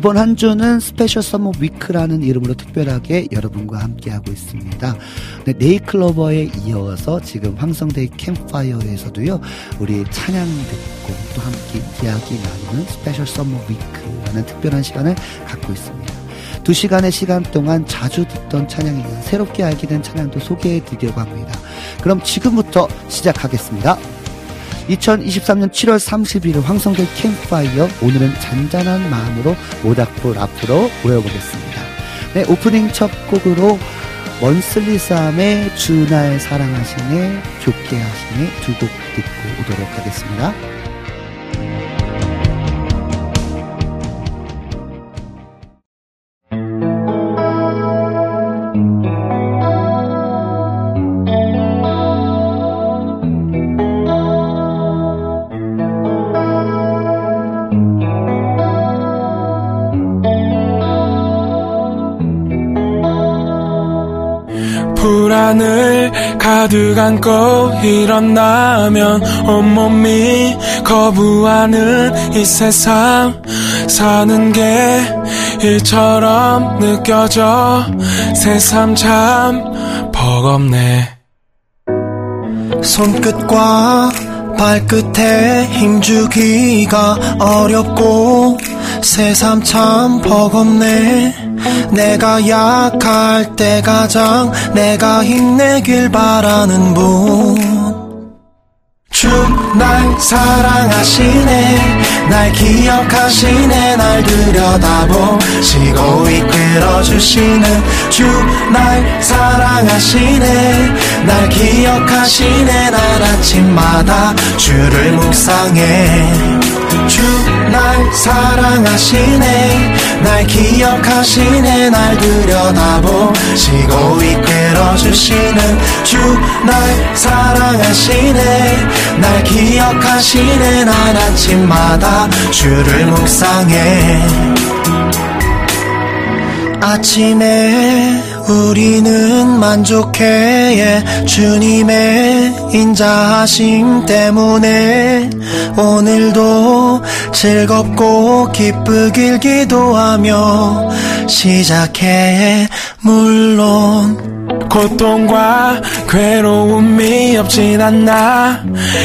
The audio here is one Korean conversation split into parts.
이번 한 주는 Special Summer Week라는 이름으로 특별하게 여러분과 함께하고 있습니다. 네, 네잎클로버에 이어서 지금 황성대 캠프파이어에서도요, 우리 찬양 듣고 또 함께 이야기 나누는 Special Summer Week라는 특별한 시간을 갖고 있습니다. 두 시간의 시간 동안 자주 듣던 찬양이나 새롭게 알게 된 찬양도 소개해 드리려고 합니다. 그럼 지금부터 시작하겠습니다. 2023년 7월 31일 황성대 캠프파이어 오늘은 잔잔한 마음으로 모닥불 앞으로 모여보겠습니다. 네, 오프닝 첫 곡으로 먼슬리 쌈의 주날 사랑하시네 좋게 하시네 두 곡 듣고 오도록 하겠습니다. 가득 안고 일어나면 온몸이 거부하는 이 세상. 사는 게 일처럼 느껴져. 새삼 참 버겁네. 손끝과 발끝에 힘주기가 어렵고 새삼 참 버겁네 내가 약할 때 가장 내가 힘내길 바라는 분. 주날 사랑하시네 날 기억하시네 날 들여다보시고 이끌어주시는 주 날 사랑하시네 날 기억하시네 날 아침마다 주를 묵상해. 주 날 사랑하시네. 날 기억하시네. 날 들여다보시고 이끌어주시는 주 날 사랑하시네. 날 기억하시네. 날 아침마다 주를 묵상해. 아침에 우리는 만족해 예, 주님의 인자하심 때문에 오늘도 즐겁고 기쁘길 기도하며 시작해. 물론 고통과 괴로움이 없진 않나.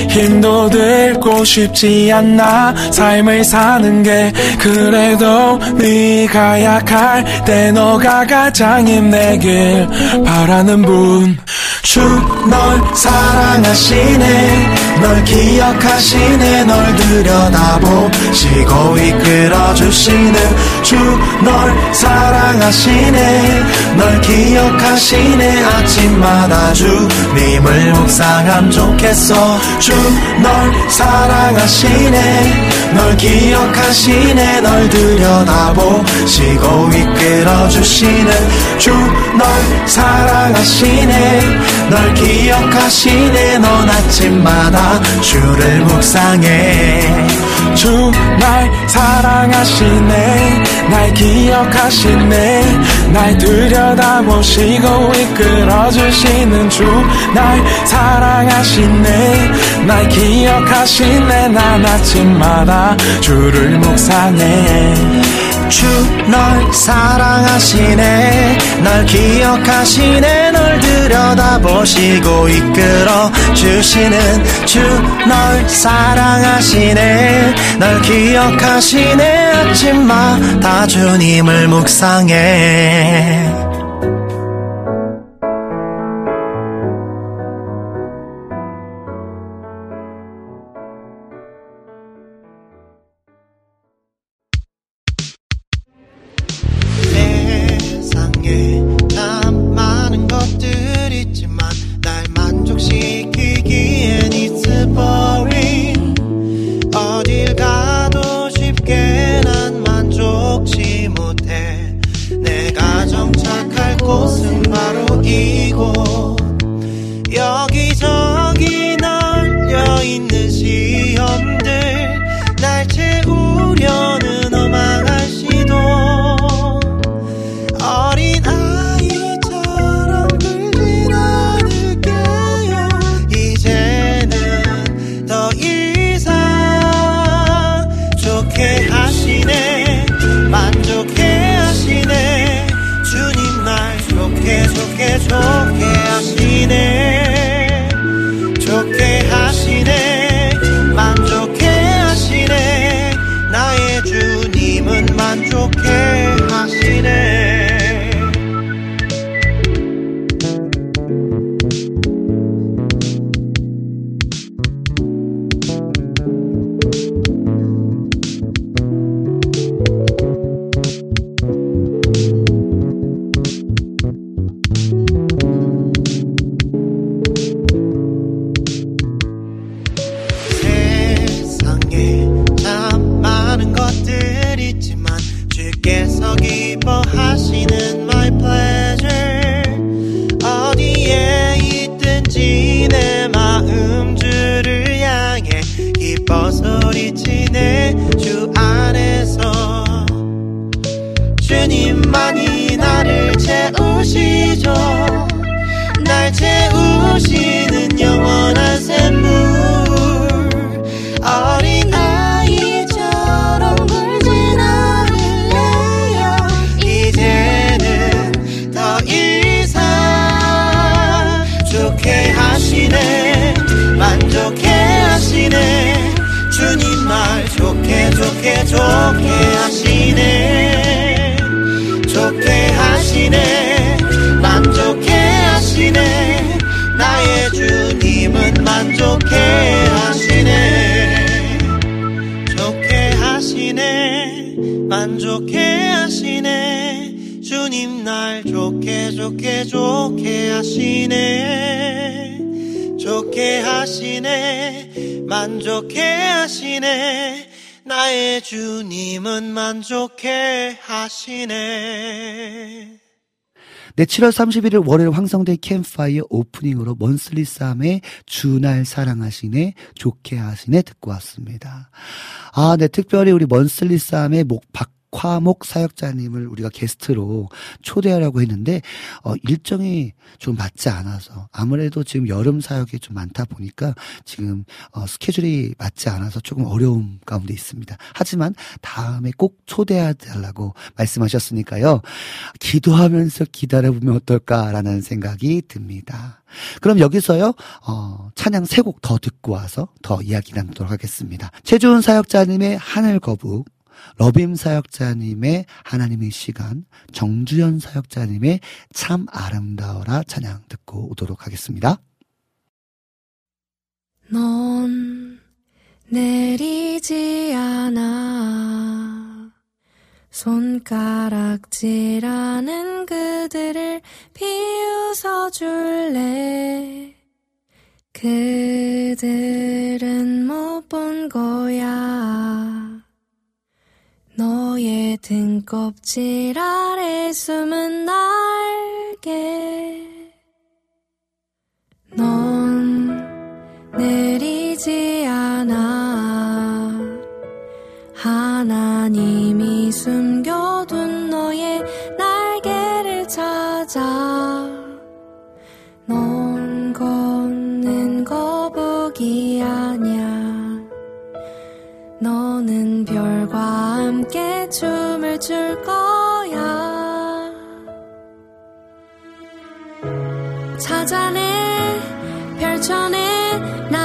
힘도 들고 쉽지 않나. 삶을 사는 게 그래도 네가 약할 때 너가 가장 힘내길 바라는 분 주널 사랑하시네. 널 기억하시네. 널 들여다보시고 이끌어주시는 주널 사랑하시네. 널 기억하시네. 아침마다 주님을 묵상함 좋겠어. 주널 사랑하시네. 널 기억하시네. 널 들여다보시고 이끌어주시는 주널 사랑하시네 널 기억하시네 넌 아침마다 주를 묵상해. 주 날 사랑하시네 날 기억하시네 날 들여다보시고 이끌어주시는 주. 날 사랑하시네 날 기억하시네 난 아침마다 주를 묵상해 주 널 사랑하시네. 널 기억하시네. 널 들여다보시고 이끌어 주시는 주 널 사랑하시네. 널 기억하시네. 아침마다 주님을 묵상해 만족해 하시네. 좋게 하시네. 만족해 하시네. 주님 날 좋게 좋게 좋게 하시네. 좋게 하시네. 만족해 하시네. 나의 주님은 만족해 하시네 네, 7월 31일 월요일 황성대 캠파이어 오프닝으로 먼슬리 쌈의 주날 사랑하시네, 좋게 하시네 듣고 왔습니다. 아, 네, 특별히 우리 먼슬리 쌈의 목, 박 화목 사역자님을 우리가 게스트로 초대하려고 했는데, 어, 일정이 좀 맞지 않아서, 아무래도 지금 여름 사역이 좀 많다 보니까 지금, 어, 스케줄이 맞지 않아서 조금 어려움 가운데 있습니다. 하지만 다음에 꼭 초대해달라고 말씀하셨으니까요. 기도하면서 기다려보면 어떨까라는 생각이 듭니다. 그럼 여기서요, 어, 찬양 세 곡 더 듣고 와서 더 이야기 나누도록 하겠습니다. 최주은 사역자님의 하늘 거북, 러빔 사역자님의 하나님의 시간, 정주현 사역자님의 참 아름다워라 찬양 듣고 오도록 하겠습니다. 넌 내리지 않아. 손가락질하는 그들을 비웃어 줄래? 그들은 못 본 거야 너의 등껍질 아래 숨은 날개. 넌 내리지 않아. 하나님이 숨겨둔 너의 날개를 찾아 별과 함께 춤을 출 거야. 찾아내 펼쳐내 날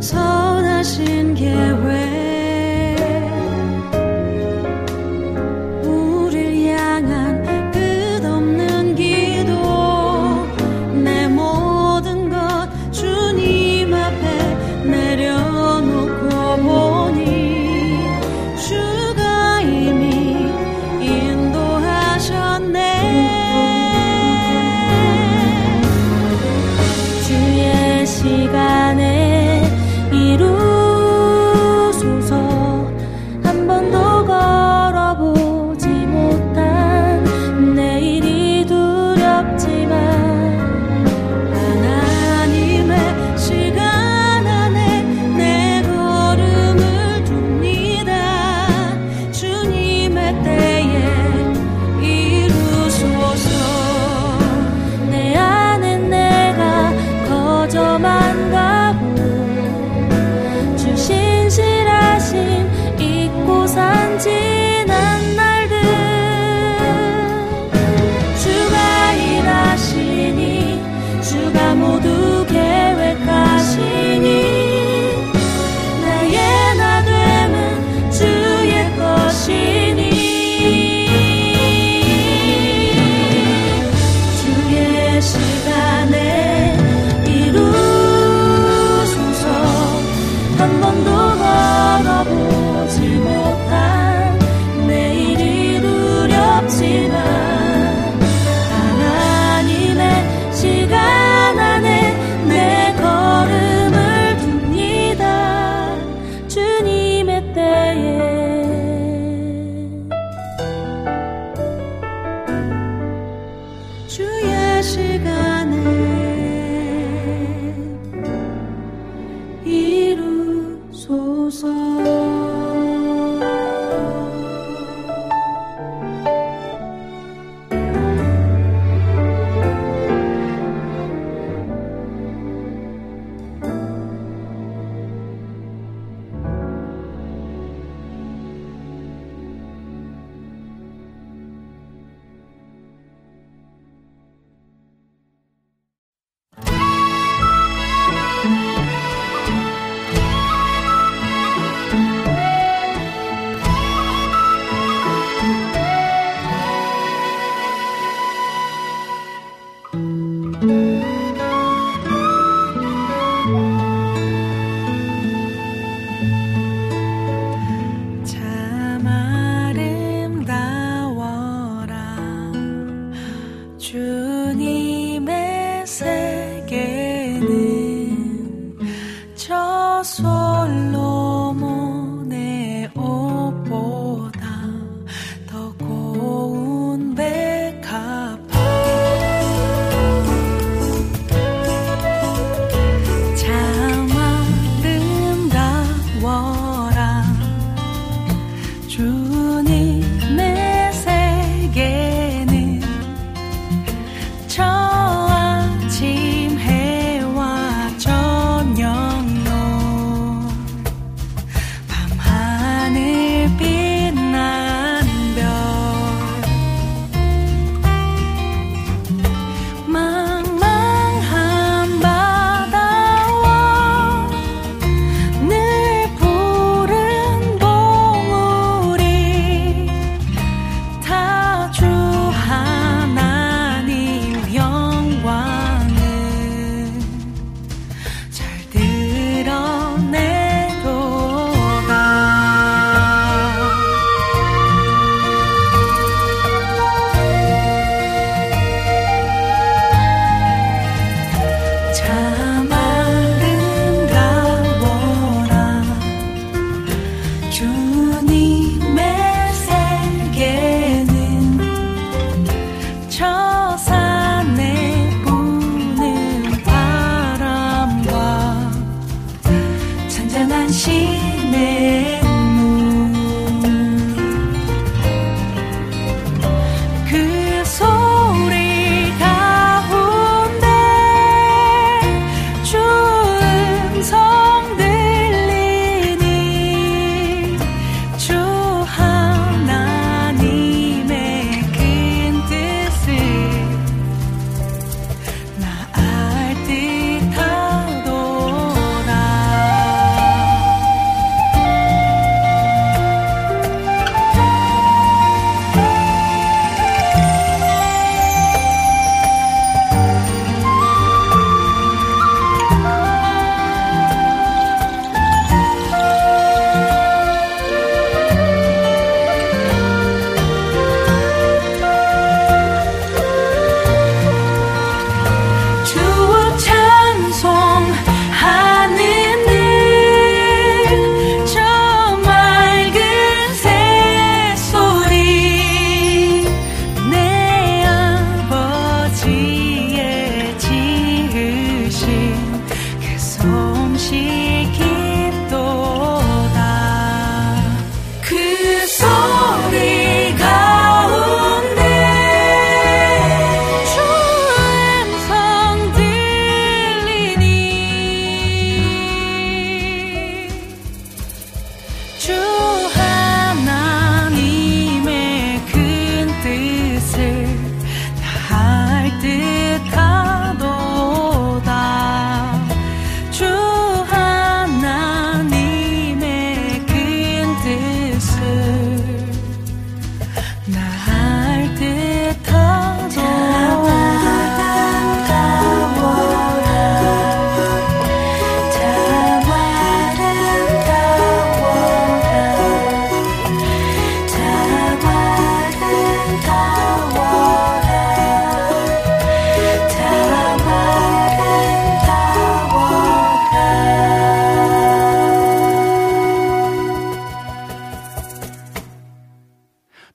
서운하신 계획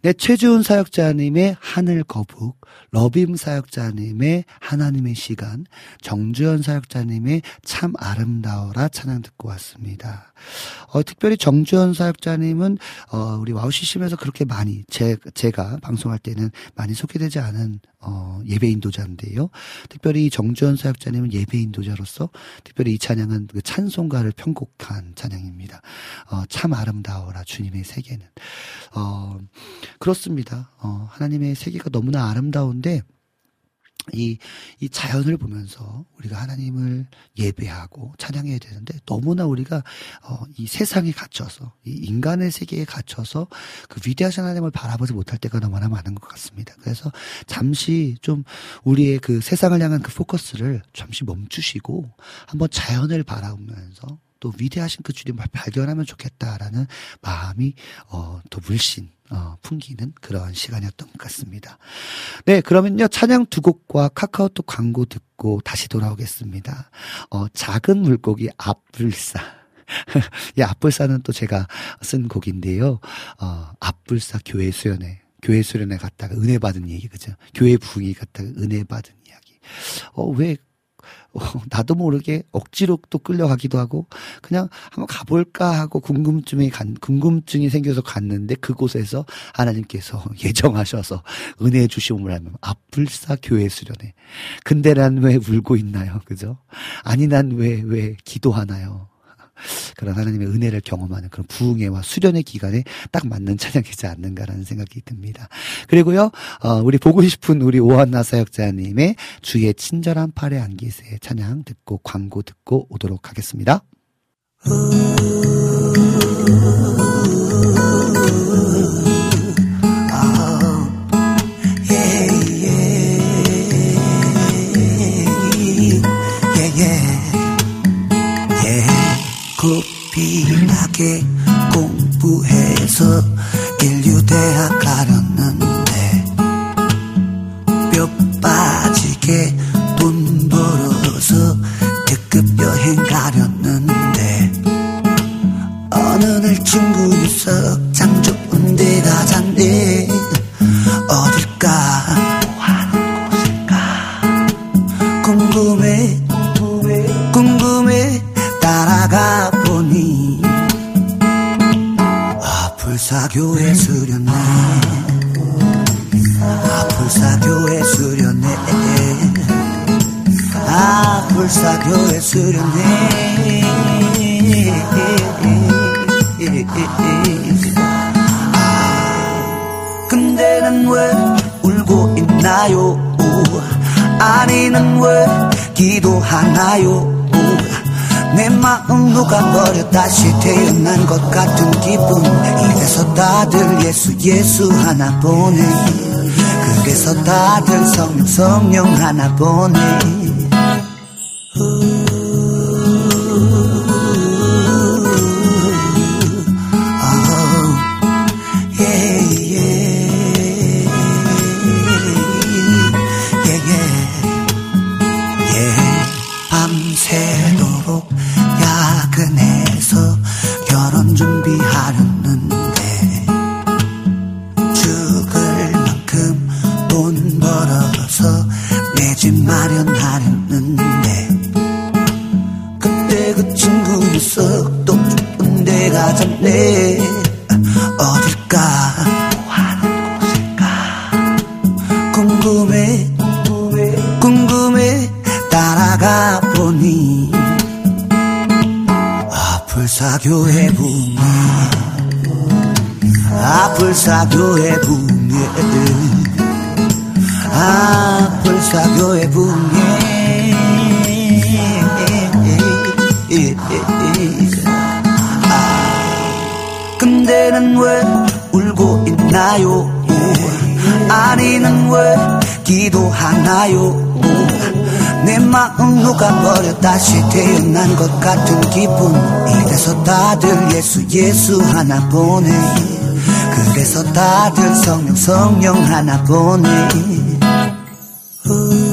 네, 최주은 사역자님의 하늘 거북, 러빔 사역자님의 하나님의 시간, 정주현 사역자님의 참 아름다워라 찬양 듣고 왔습니다. 어, 특별히 정주현 사역자님은, 어, 우리 와우 CCM에서 그렇게 많이, 제, 제가 방송할 때는 많이 소개되지 않은, 어, 예배 인도자인데요. 특별히 정주현 사역자님은 예배 인도자로서 특별히 이 찬양은 그 찬송가를 편곡한 찬양입니다. 어, 참 아름다워라 주님의 세계는. 어, 그렇습니다. 어, 하나님의 세계가 너무나 아름다운데 이, 이 자연을 보면서 우리가 하나님을 예배하고 찬양해야 되는데 너무나 우리가, 어, 이 세상에 갇혀서, 이 인간의 세계에 갇혀서 그 위대하신 하나님을 바라보지 못할 때가 너무나 많은 것 같습니다. 그래서 잠시 좀 우리의 그 세상을 향한 그 포커스를 잠시 멈추시고 한번 자연을 바라보면서 또 위대하신 그 주님을 발견하면 좋겠다라는 마음이 어, 또 물씬 어, 풍기는 그런 시간이었던 것 같습니다. 네, 그러면요 찬양 두 곡과 카카오톡 광고 듣고 다시 돌아오겠습니다. 어, 작은 물고기 앞불사. 이 앞불사는 또 제가 쓴 곡인데요. 어, 앞불사 교회 수련회. 교회 수련회 갔다가 은혜 받은 얘기, 그죠? 교회 부흥이 갔다가 은혜 받은 이야기. 어, 왜 어, 나도 모르게 억지로 또 끌려가기도 하고 그냥 한번 가볼까 하고 궁금증이 간, 궁금증이 생겨서 갔는데 그곳에서 하나님께서 예정하셔서 은혜 주시음을 하면 앞불사 교회 수련회. 근데 난 왜 울고 있나요? 그죠? 아니 난 왜왜 기도하나요? 그런 하나님의 은혜를 경험하는 그런 부흥회와 수련의 기간에 딱 맞는 찬양이지 않는가라는 생각이 듭니다. 그리고요, 어, 우리 보고 싶은 우리 오한나 사역자님의 주의 친절한 팔에 안기세 찬양 듣고 광고 듣고 오도록 하겠습니다. 고피하게 공부해서 인류대학 가렸는데 뼈 빠지게 돈 벌어서 특급 여행 가렸는데 어느 날 친구 유석 장 좋은 데 가잔데 어딜까? 뭐하는 곳일까? 궁금해 궁금해. 따라가 사교회 수련회 아불사교회 수련회 아불사교회 수련회 근데는 왜 울고 있나요? 아니는 왜 기도하나요 내 마음 누가 버려. 다시 태어난 것 같은 기분. 이래서 다들 예수 예수 하나 보네 그래서 다들 성령 성령 하나 보네 마련하렸는데 그때 그 친구 유석 또 좋은 데 가졌네 어딜까? 뭐 하는 곳일까? 궁금해 궁금해 따라가 보니 아 불사교회 붕괴 아불사교회 붕괴 아 불사교회 붕괴 근데는 왜 울고 있나요? 아니는 왜 기도하나요? 내 마음 누가 버려 다시 태어난 것 같은 기분 이래서 다들 예수 예수 하나 보네 그래서 다들 성령 성령 하나 보네 Ooh.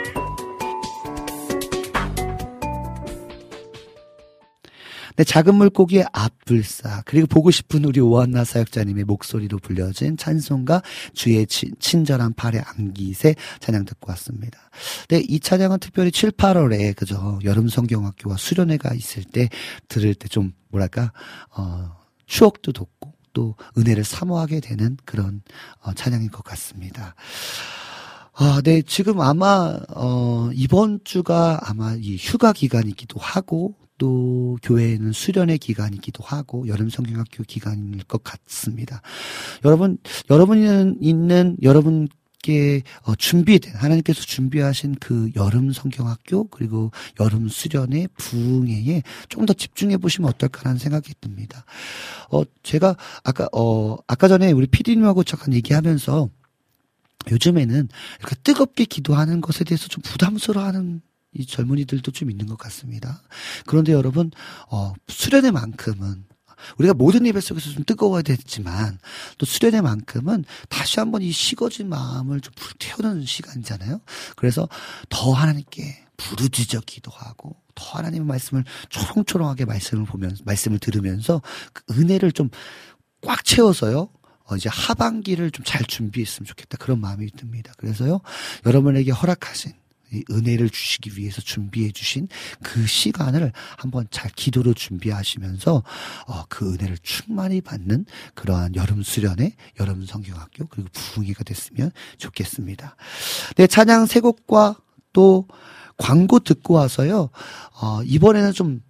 네, 작은 물고기의 앞불사 그리고 보고 싶은 우리 오한나 사역자님의 목소리로 불려진 찬송가 주의 친, 친절한 팔의 안기세 찬양 듣고 왔습니다. 네, 이 찬양은 특별히 7, 8월에 그죠 여름 성경학교와 수련회가 있을 때 들을 때 좀 뭐랄까 어 추억도 돋고 또 은혜를 사모하게 되는 그런 어, 찬양인 것 같습니다. 아, 네, 지금 아마, 어, 이번 주가 아마 이 휴가 기간이기도 하고, 또 교회에는 수련의 기간이기도 하고, 여름 성경학교 기간일 것 같습니다. 여러분, 여러분이 있는, 여러분 함께 어, 준비된 하나님께서 준비하신 그 여름 성경학교 그리고 여름 수련의 부흥회에 좀 더 집중해 보시면 어떨까라는 생각이 듭니다. 어 제가 아까 어 아까 전에 우리 피디님하고 잠깐 얘기하면서 요즘에는 이렇게 뜨겁게 기도하는 것에 대해서 좀 부담스러워하는 이 젊은이들도 좀 있는 것 같습니다. 그런데 여러분, 어, 수련의 만큼은 우리가 모든 예배 속에서 좀 뜨거워야 되지만 또 수련회만큼은 다시 한번 이 식어진 마음을 좀 불태우는 시간이잖아요. 그래서 더 하나님께 부르짖어 기도하고 더 하나님의 말씀을 초롱초롱하게 말씀을 보면 말씀을 들으면서 그 은혜를 좀 꽉 채워서요. 어, 이제 하반기를 좀 잘 준비했으면 좋겠다. 그런 마음이 듭니다. 그래서요, 여러분에게 허락하신 은혜를 주시기 위해서 준비해 주신 그 시간을 한번 잘 기도로 준비하시면서 어, 그 은혜를 충만히 받는 그러한 여름 수련회, 여름 성경학교 그리고 부흥회가 됐으면 좋겠습니다. 네, 찬양 세 곡과 또 광고 듣고 와서요. 어, 이번에는 좀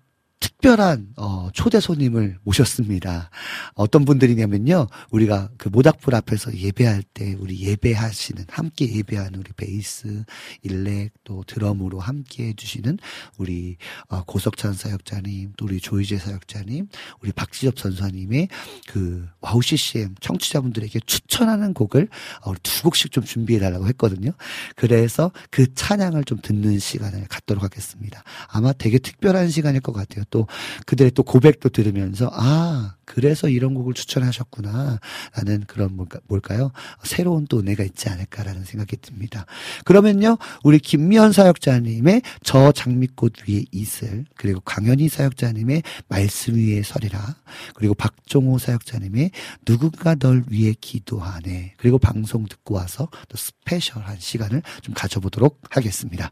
특별한 어, 초대 손님을 모셨습니다. 어떤 분들이냐면요, 우리가 그 모닥불 앞에서 예배할 때 우리 예배하시는 함께 예배하는 우리 베이스, 일렉 또 드럼으로 함께 해 주시는 우리 어, 고석찬 사역자님, 또 우리 조희재 사역자님, 우리 박지섭 간사님의 그 와우 CCM 청취자분들에게 추천하는 곡을 어, 두 곡씩 좀 준비해 달라고 했거든요. 그래서 그 찬양을 좀 듣는 시간을 갖도록 하겠습니다. 아마 되게 특별한 시간일 것 같아요. 또 그들의 또 고백도 들으면서 아 그래서 이런 곡을 추천하셨구나 라는 그런 뭘까, 뭘까요 새로운 또 은혜가 있지 않을까라는 생각이 듭니다. 그러면요 우리 김미연 사역자님의 저 장미꽃 위에 있을 그리고 강현희 사역자님의 말씀 위에 서리라 그리고 박종호 사역자님의 누군가 널 위해 기도하네 그리고 방송 듣고 와서 또 스페셜한 시간을 좀 가져보도록 하겠습니다.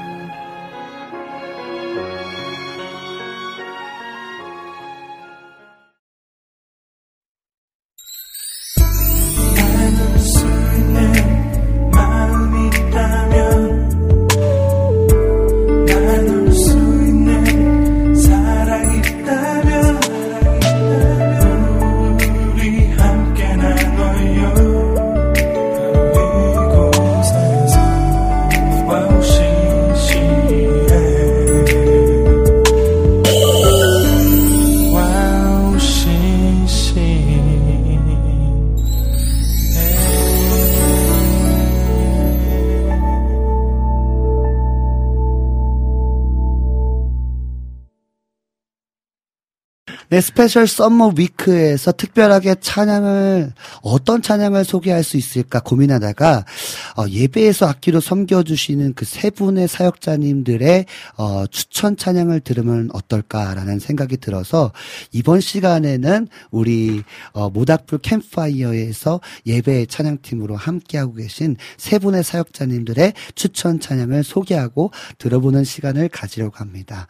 Special Summer Week에서 특별하게 찬양을 어떤 찬양을 소개할 수 있을까 고민하다가 어, 예배에서 악기로 섬겨주시는 그 세 분의 사역자님들의 어, 추천 찬양을 들으면 어떨까라는 생각이 들어서 이번 시간에는 우리 어, 모닥불 캠파이어에서 예배 찬양팀으로 함께하고 계신 세 분의 사역자님들의 추천 찬양을 소개하고 들어보는 시간을 가지려고 합니다.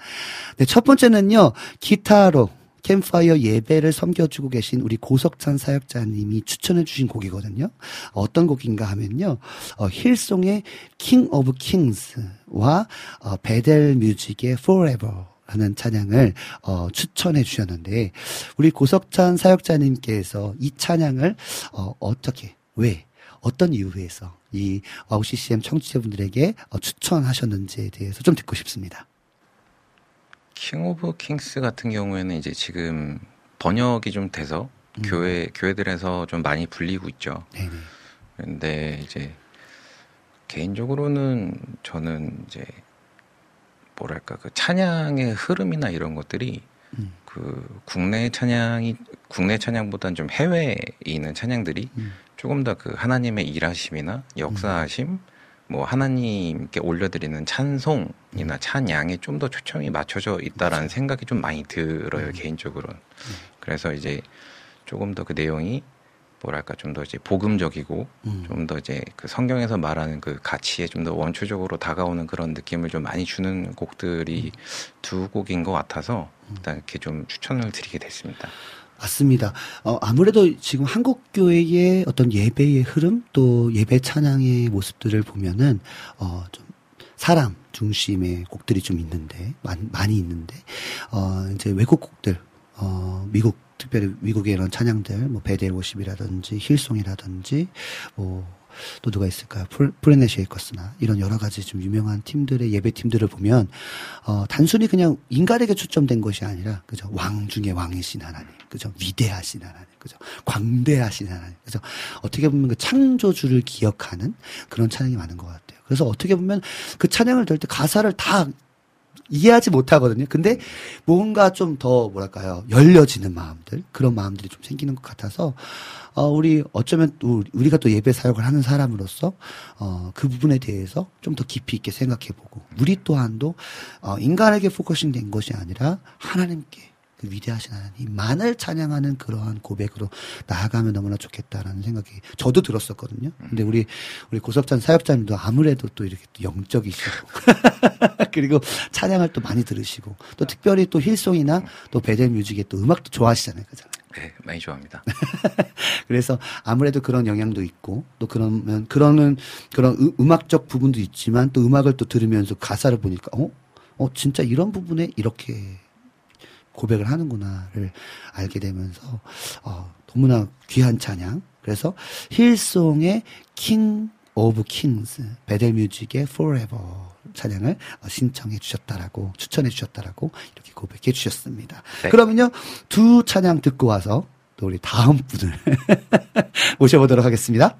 네, 첫 번째는요 기타로 캠파이어 예배를 섬겨주고 계신 우리 고석찬 사역자님이 추천해 주신 곡이거든요. 어떤 곡인가 하면요. 어, Hillsong의 King of Kings와 어, Bethel Music의 Forever 하는 찬양을 어, 추천해 주셨는데 우리 고석찬 사역자님께서 이 찬양을 어, 어떻게 왜 어떤 이유에서 이 WOW CCM 청취자분들에게 어, 추천하셨는지에 대해서 좀 듣고 싶습니다. King of Kings 같은 경우에는 이제 지금 번역이 좀 돼서 교회 교회들에서 좀 많이 불리고 있죠. 네네. 근데 이제 개인적으로는 저는 이제 뭐랄까 그 찬양의 흐름이나 이런 것들이 음. 그 국내 찬양이 국내 찬양보다는 좀 해외에 있는 찬양들이 음. 조금 더 그 하나님의 일하심이나 역사하심 뭐 하나님께 올려드리는 찬송이나 찬양에 좀 더 초점이 맞춰져 있다라는 생각이 좀 많이 들어요 개인적으로는. 그래서 이제 조금 더 그 내용이 뭐랄까 좀 더 이제 복음적이고 음. 좀더 이제 그 성경에서 말하는 그 가치에 좀 더 원초적으로 다가오는 그런 느낌을 좀 많이 주는 곡들이 두 곡인 것 같아서 일단 이렇게 좀 추천을 드리게 됐습니다. 맞습니다. 어, 아무래도 지금 한국 교회의 어떤 예배의 흐름 또 예배 찬양의 모습들을 보면은 어, 좀 사람 중심의 곡들이 좀 있는데 많, 많이 있는데 어, 이제 외국 곡들 어, 미국 특별히 미국의 이런 찬양들 뭐 Bethel Worship이라든지 Hillsong이라든지 뭐 또 누가 있을까요? Plane- Planetshakers나 이런 여러 가지 좀 유명한 팀들의 예배 팀들을 보면 어 단순히 그냥 인간에게 초점된 것이 아니라 그죠 왕 중에 왕이신 하나님 그죠 위대하신 하나님 그죠 광대하신 하나님 그죠 어떻게 보면 그 창조주를 기억하는 그런 찬양이 많은 것 같아요. 그래서 어떻게 보면 그 찬양을 들을 때 가사를 다 이해하지 못하거든요. 근데 뭔가 좀 더 뭐랄까요 열려지는 마음들 그런 마음들이 좀 생기는 것 같아서 어 우리 어쩌면 또 우리가 또 예배 사역을 하는 사람으로서 어 그 부분에 대해서 좀 더 깊이 있게 생각해보고 우리 또한도 어 인간에게 focusing 된 것이 아니라 하나님께 그 위대하신 하나님 만을 찬양하는 그러한 고백으로 나아가면 너무나 좋겠다라는 생각이 저도 들었었거든요. 근데 우리 우리 고석찬 사역자님도 아무래도 또 이렇게 또 영적이시고 그리고 찬양을 또 많이 들으시고 또 특별히 또 Hillsong이나 또 Bethel Music의 또 음악도 좋아하시잖아요. 그죠? 네, 많이 좋아합니다. 그래서 아무래도 그런 영향도 있고 또 그러면 그러는 그런 음- 음악적 부분도 있지만 또 음악을 또 들으면서 가사를 보니까 어? 어 진짜 이런 부분에 이렇게 고백을 하는구나를 알게 되면서 어 너무나 귀한 찬양. 그래서 Hillsong의 King of Kings Bethel Music의 Forever 찬양을 어, 신청해 주셨다라고 추천해 주셨다라고 이렇게 고백해 주셨습니다. 네. 그러면요 두 찬양 듣고 와서 또 우리 다음 분을 모셔보도록 하겠습니다.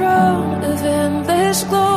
Throne of endless glory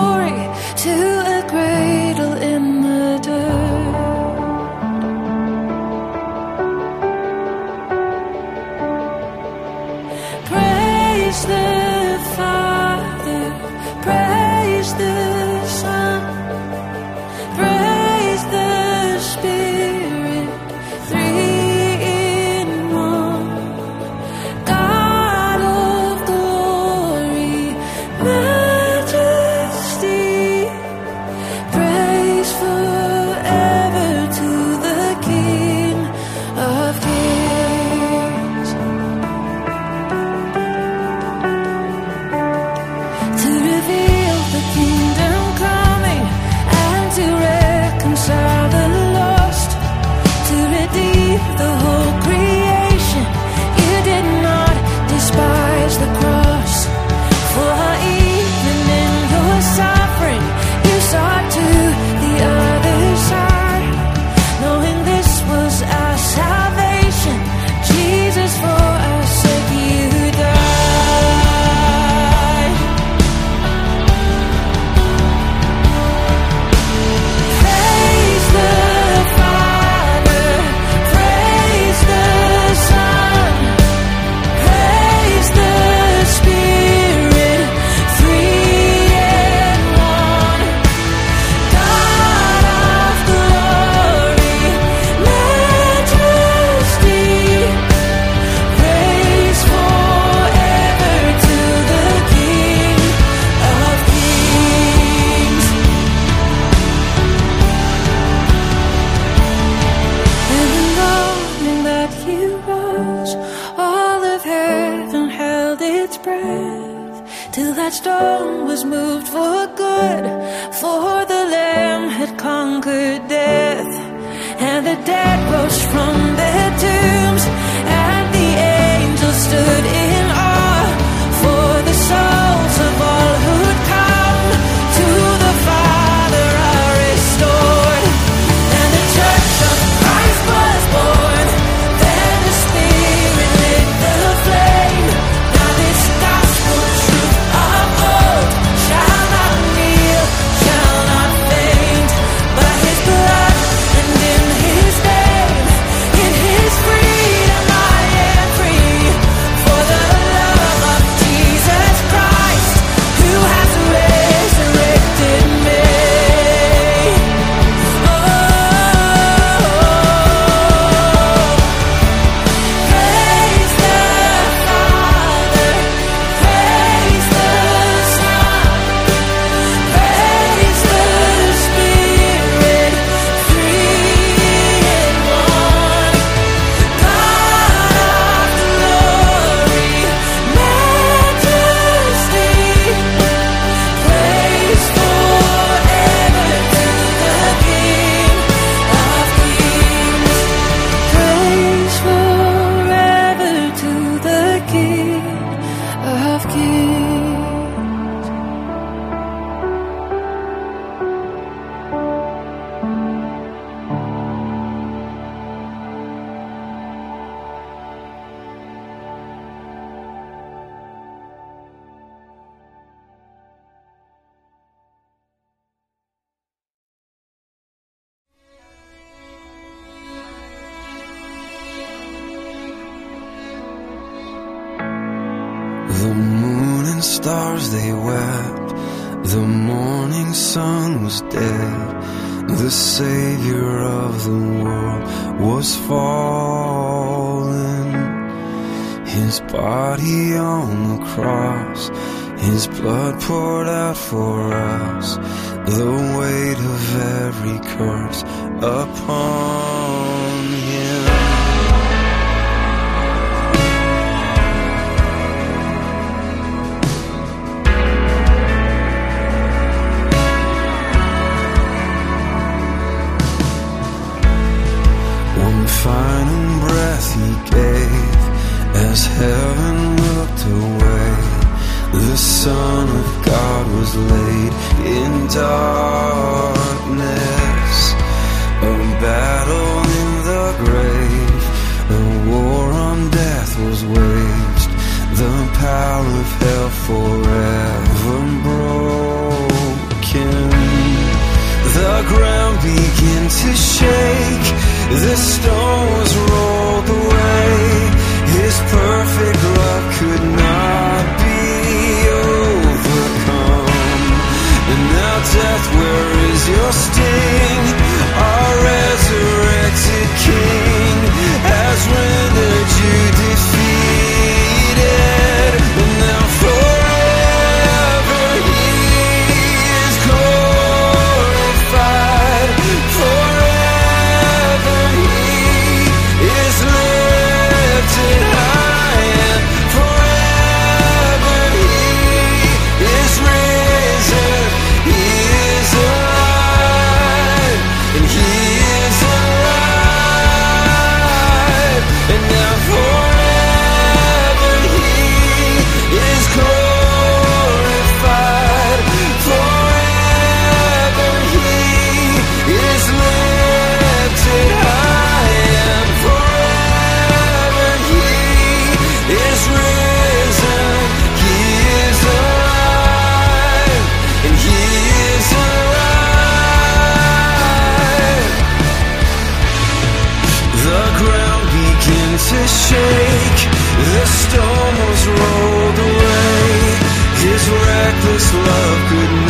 love could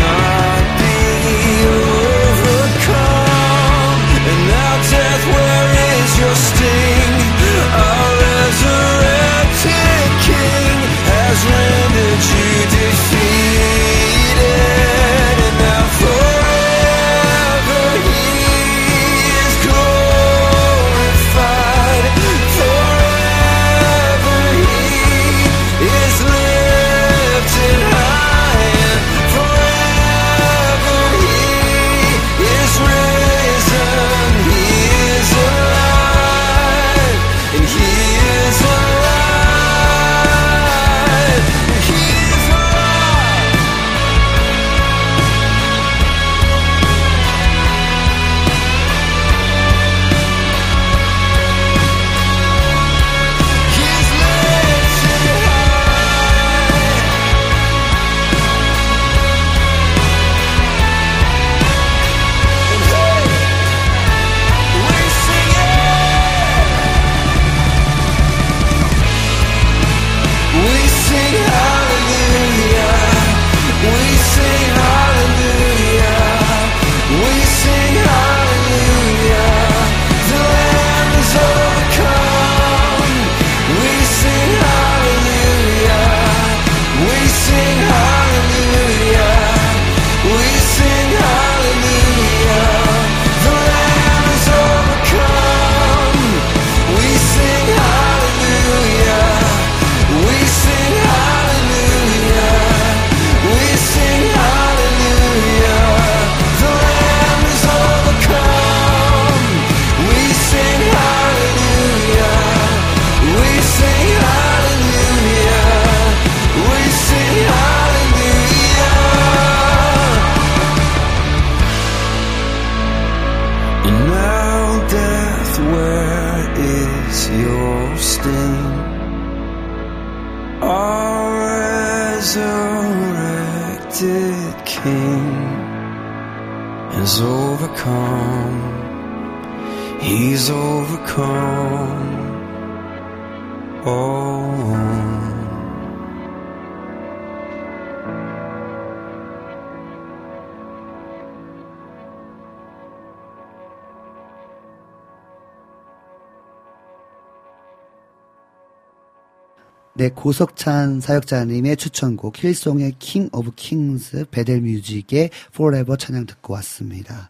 고석찬 사역자님의 추천곡 Hillsong의 King of Kings Bethel Music의 Forever 찬양 듣고 왔습니다.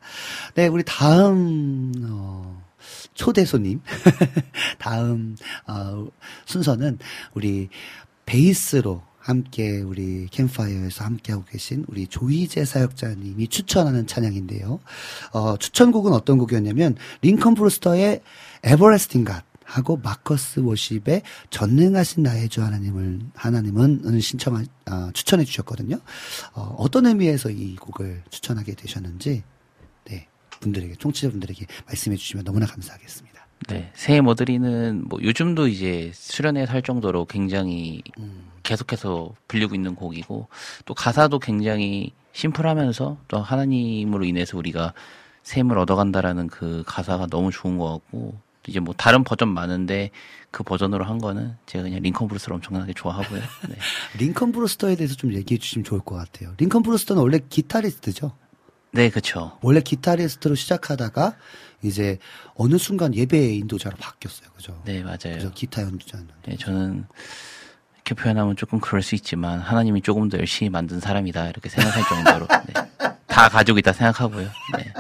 네, 우리 다음 어, 초대 손님 다음 어, 순서는 우리 베이스로 함께 우리 캠파이어에서 함께하고 계신 우리 조희재 사역자님이 추천하는 찬양인데요. 어, 추천곡은 어떤 곡이었냐면 Lincoln Brewster의 에버레스팅 갓 하고 마커스 워십의 전능하신 나의 주 하나님을 하나님은 신청 아, 추천해 주셨거든요. 어, 어떤 의미에서 이 곡을 추천하게 되셨는지 네 분들에게 청취자분들에게 말씀해 주시면 너무나 감사하겠습니다. 네 새해 뭐 머드리는 뭐 요즘도 이제 수련회 살 정도로 굉장히 음. 계속해서 불리고 있는 곡이고 또 가사도 굉장히 심플하면서 또 하나님으로 인해서 우리가 샘을 얻어간다라는 그 가사가 너무 좋은 것 같고 이제 뭐 다른 버전 많은데 그 버전으로 한 거는 제가 그냥 링컨 브루스를 엄청나게 좋아하고요. 네. 링컨 브루스터에 대해서 좀 얘기해 주시면 좋을 것 같아요. 링컨 브루스터는 원래 기타리스트죠. 네, 그렇죠. 원래 기타리스트로 시작하다가 이제 어느 순간 예배 인도자로 바뀌었어요. 그죠? 네, 맞아요. 그죠? 기타 연주자는. 네, 저는 이렇게 표현하면 조금 그럴 수 있지만 하나님이 조금 더 열심히 만든 사람이다 이렇게 생각할 정도로 네. 다 가지고 있다 생각하고요. 네.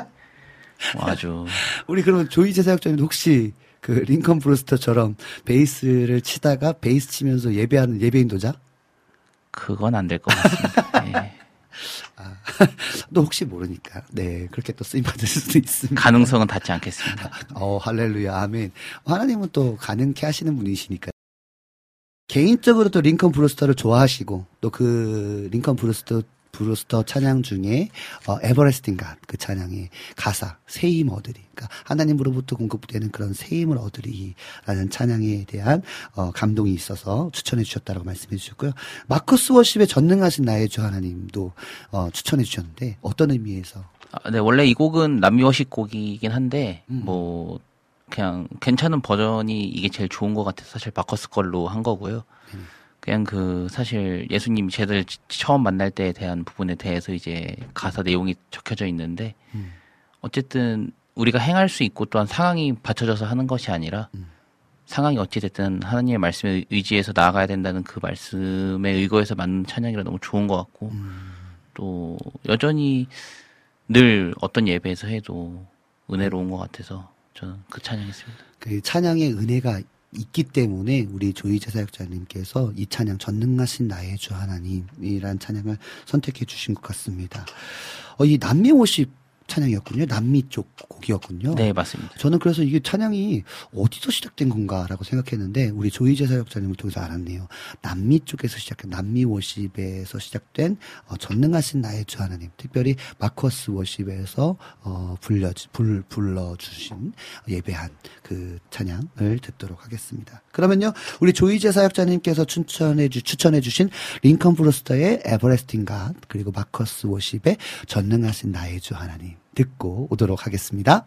뭐 아주 우리 그러면 조희재 사역자님 혹시 그 Lincoln Brewster처럼 베이스를 치다가 베이스 치면서 예배하는 예배 인도자? 그건 안 될 것 같습니다. 네. 또 혹시 모르니까. 네, 그렇게 또 쓰임 받을 수도 있습니다. 가능성은 닫지 않겠습니다. 어, 할렐루야, 아멘. 하나님은 또 가능케 하시는 분이시니까. 개인적으로 또 Lincoln Brewster를 좋아하시고, 또 그 Lincoln Brewster, 브루스터 찬양 중에, 어, 에버레스팅가 그 찬양의 가사, 새힘 얻으리. 그러니까 하나님으로부터 공급되는 그런 새 힘을 얻으리라는 찬양에 대한, 어, 감동이 있어서 추천해 주셨다고 말씀해 주셨고요. 마커스 워십에 전능하신 나의 주 하나님도, 어, 추천해 주셨는데, 어떤 의미에서? 아, 네, 원래 이 곡은 남미워식 곡이긴 한데 음. 뭐 그냥 괜찮은 버전이 이게 제일 좋은 것 같아서 사실 바커스 걸로 한 거고요. 음. 그냥 그 사실 예수님이 쟤들 치- 처음 만날 때에 대한 부분에 대해서 이제 가사 내용이 적혀져 있는데 음. 어쨌든 우리가 행할 수 있고 또한 상황이 받쳐져서 하는 것이 아니라 음. 상황이 어찌됐든 하나님의 말씀에 의지해서 나아가야 된다는 그 말씀에 의거해서 만든 찬양이라 너무 좋은 것 같고 음. 또 여전히 늘 어떤 예배에서 해도 은혜로운 것 같아서 저는 그 찬양했습니다. 그 찬양의 은혜가 있기 때문에 우리 조이 제사역자님께서 이 찬양 전능하신 나의 주 하나님이란 찬양을 선택해 주신 것 같습니다. 어, 이 남미 오십 찬양이었군요. 남미 쪽 곡이었군요. 네, 맞습니다. 저는 그래서 이게 찬양이 어디서 시작된 건가라고 생각했는데 우리 조이 제사역자님을 통해서 알았네요. 남미 쪽에서 시작된 남미 워십에서 시작된 어, 전능하신 나의 주 하나님, 특별히 마커스 워십에서 어, 불려 불 불러 주신 예배한 그 찬양을 듣도록 하겠습니다. 그러면요, 우리 조이 제사역자님께서 추천해 주 추천해 주신 링컨 브루스터의 에버레스팅 갓 그리고 마커스 워십의 전능하신 나의 주 하나님 듣고 오도록 하겠습니다.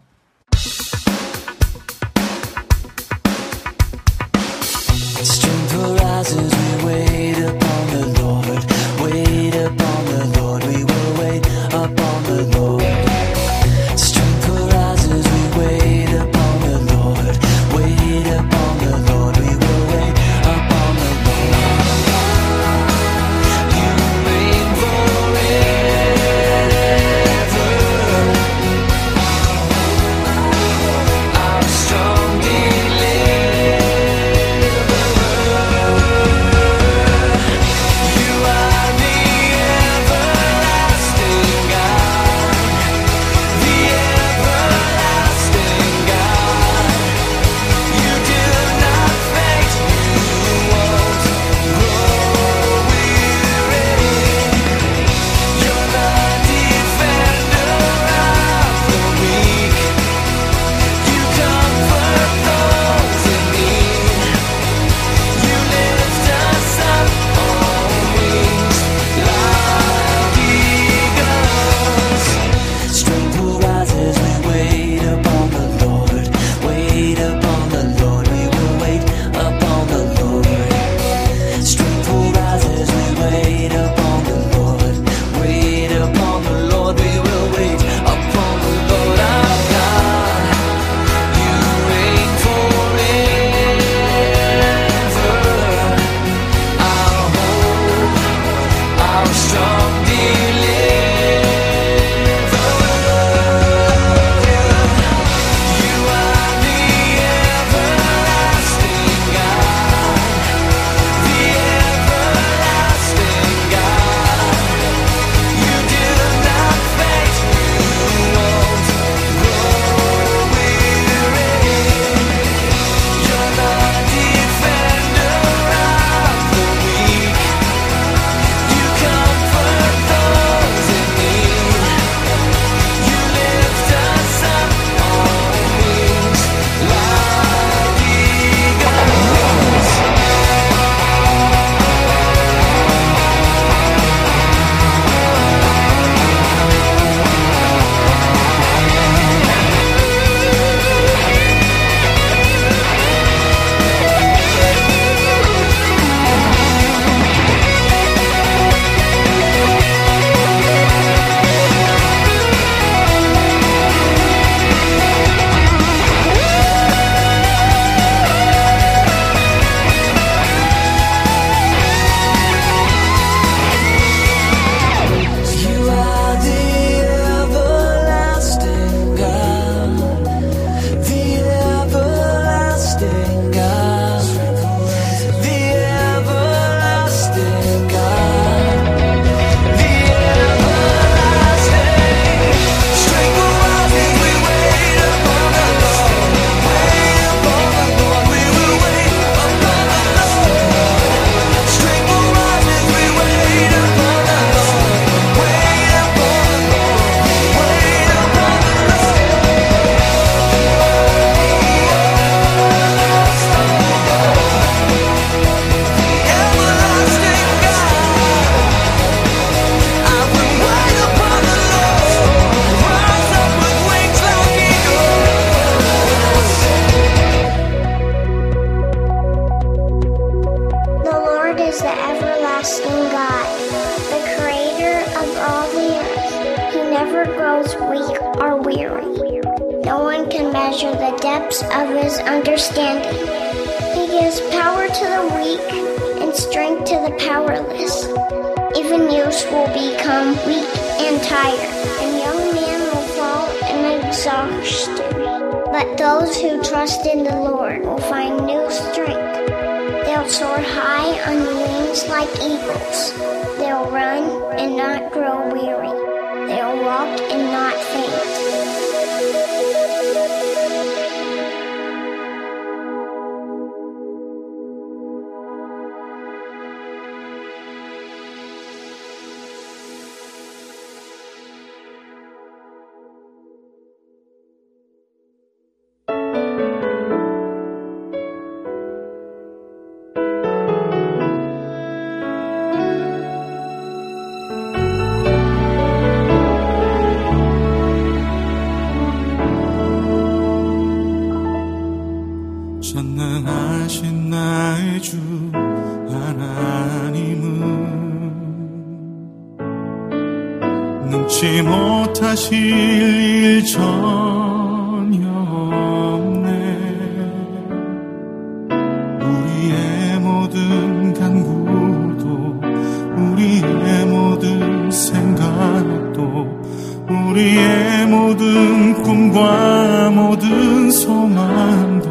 소망도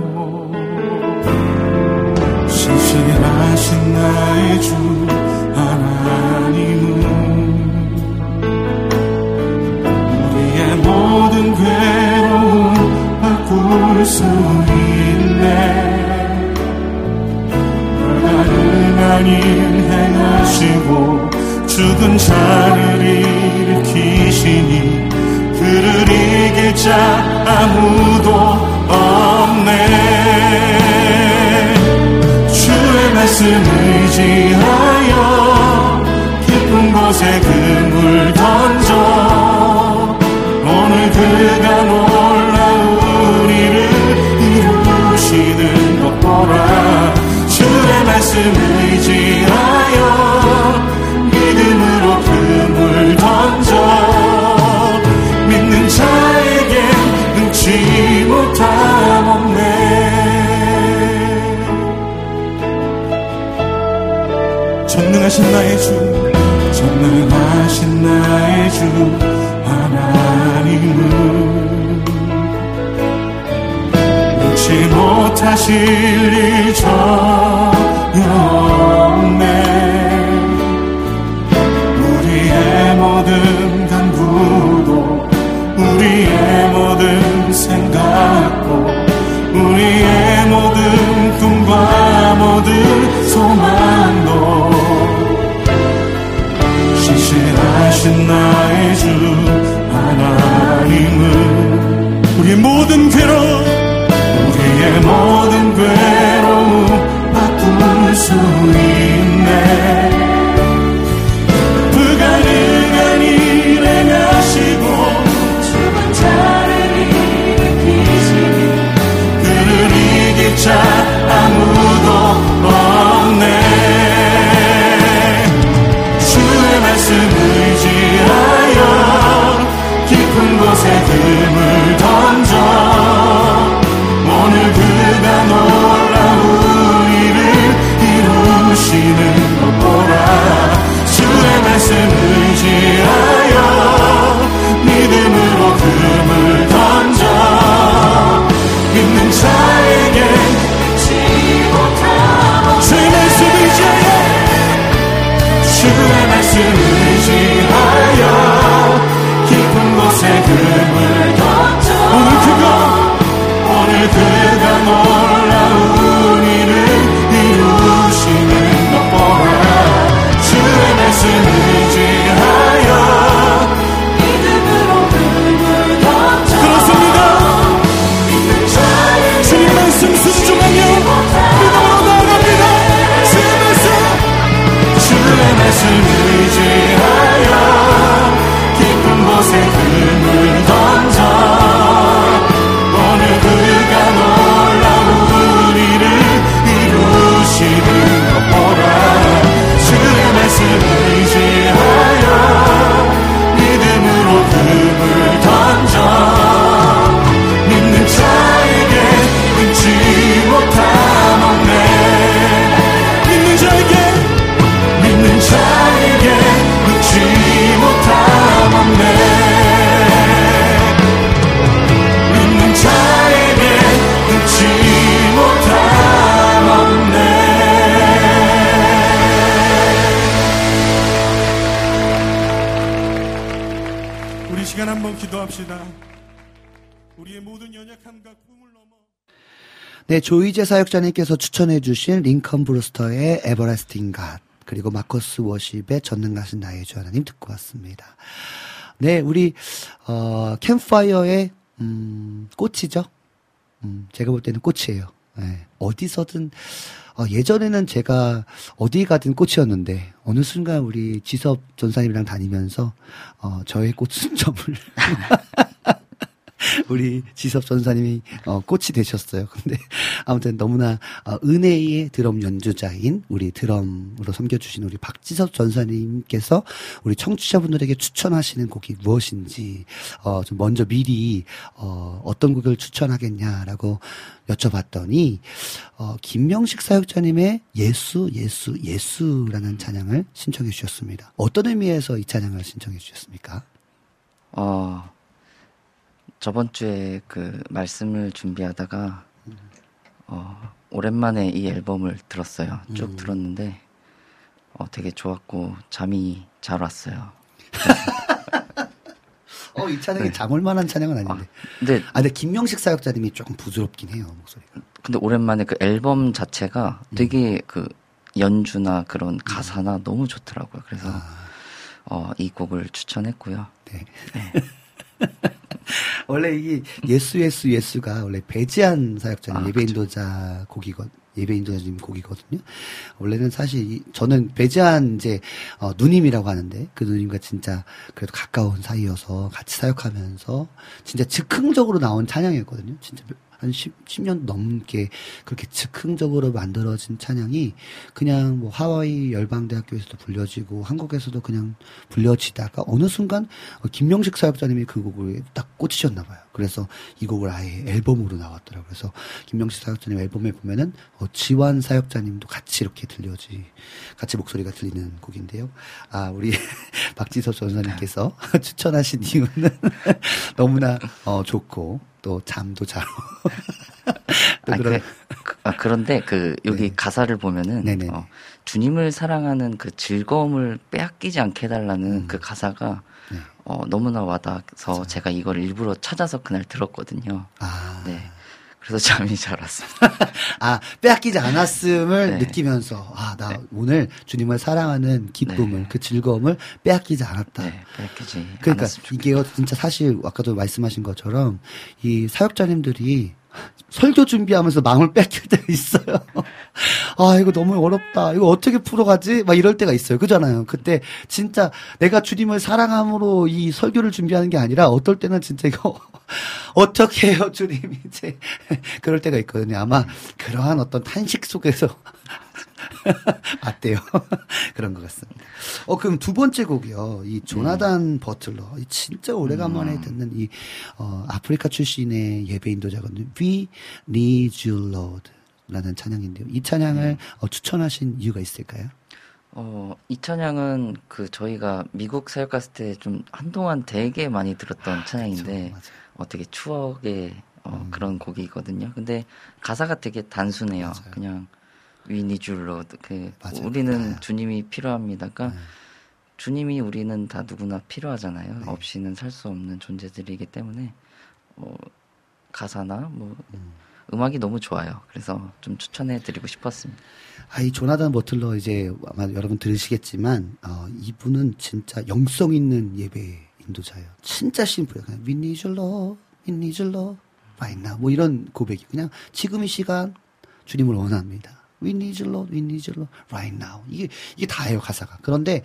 신실하신 나의 주 하나님은 우리의 모든 괴로움 바꿀 수 있네. 불가능한 일 행하시고 죽은 자를 일으키시니 그를 이길 자 아무도 없네. 주의 말씀 의지하여 깊은 곳에 그물 던져. 오늘 그가 놀라우리를 이루시는 것 보라. 주의 말씀 의지하여 전능하신 나의 주 전능하신 나의 주 하나님은 놓지 못하실 일 전혀 없네. 우리의 모든 간구도 우리의 모든 생각도 우리의 모든 꿈과 모든 소망 나의 주 하나님은 우리의 모든 괴로움 우리의 모든 괴로움 바꿀 수 있네 오늘 그가 놀라우리를 이루시는 것 보라 주의 말씀 의지하여 믿음으로 금을 던져. 믿는 자에게 의지하여 주의 말씀 의지하여 깊은 곳에 금을 던져 그가 오늘 그 네, 조희재 사역자님께서 추천해 주신 Lincoln Brewster의 Everlasting God, 그리고 마커스 워십의 전능하신 나의 주 하나님 듣고 왔습니다. 네, 우리, 어, 캠파이어의, 음, 꽃이죠? 음, 제가 볼 때는 꽃이에요. 네, 어디서든, 어, 예전에는 제가 어디 가든 꽃이었는데, 어느 순간 우리 지섭 전사님이랑 다니면서, 어, 저의 꽃순점을, 우리 지섭 전사님이 어, 꽃이 되셨어요. 근데 아무튼 너무나 어, 은혜의 드럼 연주자인 우리 드럼으로 섬겨주신 우리 박지섭 전사님께서 우리 청취자분들에게 추천하시는 곡이 무엇인지 어, 좀 먼저 미리 어, 어떤 곡을 추천하겠냐라고 여쭤봤더니 어, 김명식 사역자님의 예수 예수 예수라는 찬양을 신청해 주셨습니다. 어떤 의미에서 이 찬양을 신청해 주셨습니까? 어, 저번 주에 그 말씀을 준비하다가 어, 오랜만에 이 앨범을 들었어요. 쭉 음. 들었는데 어, 되게 좋았고 잠이 잘 왔어요. 어, 이 찬양이 네. 잠올 만한 찬양은 아닌데. 근데 아, 근데 김명식 사역자님이 조금 부드럽긴 해요, 목소리가. 근데 오랜만에 그 앨범 자체가 음. 되게 그 연주나 그런 가사나 너무 좋더라고요. 그래서 아. 어, 이 곡을 추천했고요. 네. 원래 이 예수 예수 예수가 원래 배지한 사역자님 아, 예배인도자 곡이거 예배인도자님 곡이거든요. 원래는 사실 이- 저는 배지한 이제 어, 누님이라고 하는데 그 누님과 진짜 그래도 가까운 사이여서 같이 사역하면서 진짜 즉흥적으로 나온 찬양이었거든요. 진짜 한 10, 10 년 넘게 그렇게 즉흥적으로 만들어진 찬양이 그냥 뭐 하와이 열방대학교에서도 불려지고 한국에서도 그냥 불려지다가 어느 순간 어, 김명식 사역자님이 그 곡을 딱 꽂히셨나 봐요. 그래서 이 곡을 아예 앨범으로 나왔더라고요. 그래서 김명식 사역자님 앨범에 보면은 어, 지완 사역자님도 같이 이렇게 들려지 같이 목소리가 들리는 곡인데요. 아 우리 박지섭 전사님께서 추천하신 이유는 너무나 어, 좋고 또 잠도 잘 또 아니, 그런- 그, 그- 아, 그런데 그 여기 가사를 보면은 네네. 어, 주님을 사랑하는 그 즐거움을 빼앗기지 않게 해달라는 음. 그 가사가 네. 어, 너무나 와닿아서 제가 이걸 일부러 찾아서 그날 들었거든요. 아. 네. 그래서 잠이 잘 왔습니다. 아, 빼앗기지 않았음을 네. 느끼면서, 아, 나 오늘 주님을 사랑하는 기쁨을, 그 즐거움을 빼앗기지 않았다. 네, 빼앗기지 그러니까 이게요, 진짜 사실 아까도 말씀하신 것처럼 이 사역자님들이 설교 준비하면서 마음을 뺏길 때가 있어요. 아, 이거 너무 어렵다. 이거 어떻게 풀어가지? 막 이럴 때가 있어요. 그잖아요. 그때 진짜 내가 주님을 사랑함으로 이 설교를 준비하는 게 아니라 어떨 때는 진짜 이거 어떻게 해요, 주님? 이제 그럴 때가 있거든요. 아마 그러한 어떤 탄식 속에서 맞대요. 그런 것 같습니다. 어, 그럼 두 번째 곡이요. 이 조나단 버틀러. 이 진짜 오래간만에 듣는 이, 어, 아프리카 출신의 예배 인도자거든요. We Need You Lord. 라는 찬양인데요. 이 찬양을 어, 추천하신 이유가 있을까요? 어, 이 찬양은 그 저희가 미국 사역 갔을 때 좀 한동안 되게 많이 들었던 찬양인데 어, 되게 추억의 어, 음. 그런 곡이거든요. 근데 가사가 되게 단순해요. 그냥 We need you, Lord. 그 우리는 주님이 필요합니다가 주님이 우리는 다 누구나 필요하잖아요. 없이는 살 수 없는 존재들이기 때문에 어, 가사나 뭐 음 악이 너무 좋아요. 그래서 좀 추천해 드리고 싶었습니다. 아, 이 조나단 버틀러 이제 아마 여러분 들으시겠지만, 어, 이분은 진짜 영성 있는 예배 인도자예요. 진짜 심플해요. 그냥, We need your love, we need your love, right now. 뭐 이런 고백이. 그냥 지금 이 시간 주님을 원합니다. We need your love, we need your love, right now. 이게, 이게 다예요, 가사가. 그런데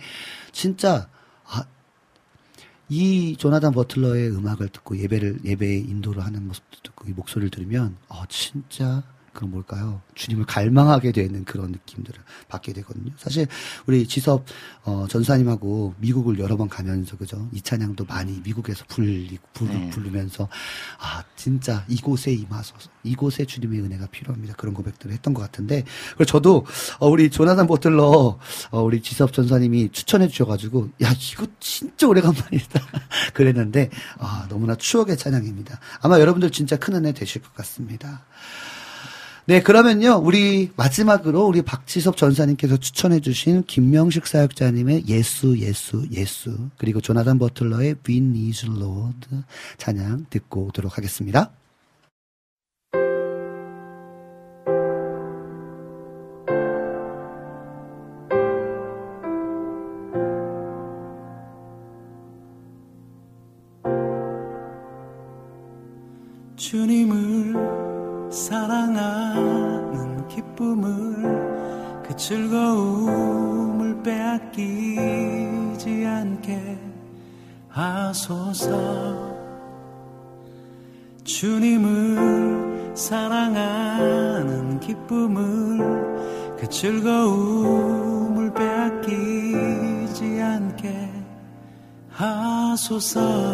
진짜, 아, 이 조나단 버틀러의 음악을 듣고 예배를 예배에 인도를 하는 모습도 듣고 이 목소리를 들으면 어 진짜 그런 뭘까요? 주님을 갈망하게 되는 그런 느낌들을 받게 되거든요. 사실 우리 지섭 어, 전사님하고 미국을 여러 번 가면서 그죠? 이 찬양도 많이 미국에서 불리고 부르, 네. 부르면서 아 진짜 이곳에 임하소서 이곳에 주님의 은혜가 필요합니다. 그런 고백들을 했던 것 같은데 그래서 저도 어, 우리 조나단 버틀러 어, 우리 지섭 전사님이 추천해 주셔가지고 야 이거 진짜 오래간만이다 그랬는데 아 너무나 추억의 찬양입니다. 아마 여러분들 진짜 큰 은혜 되실 것 같습니다. 네, 그러면요. 우리 마지막으로 우리 박지섭 전사님께서 추천해주신 김명식 사역자님의 예수, 예수, 예수. 그리고 조나단 버틀러의 We Need Lord 찬양 듣고 오도록 하겠습니다. sun.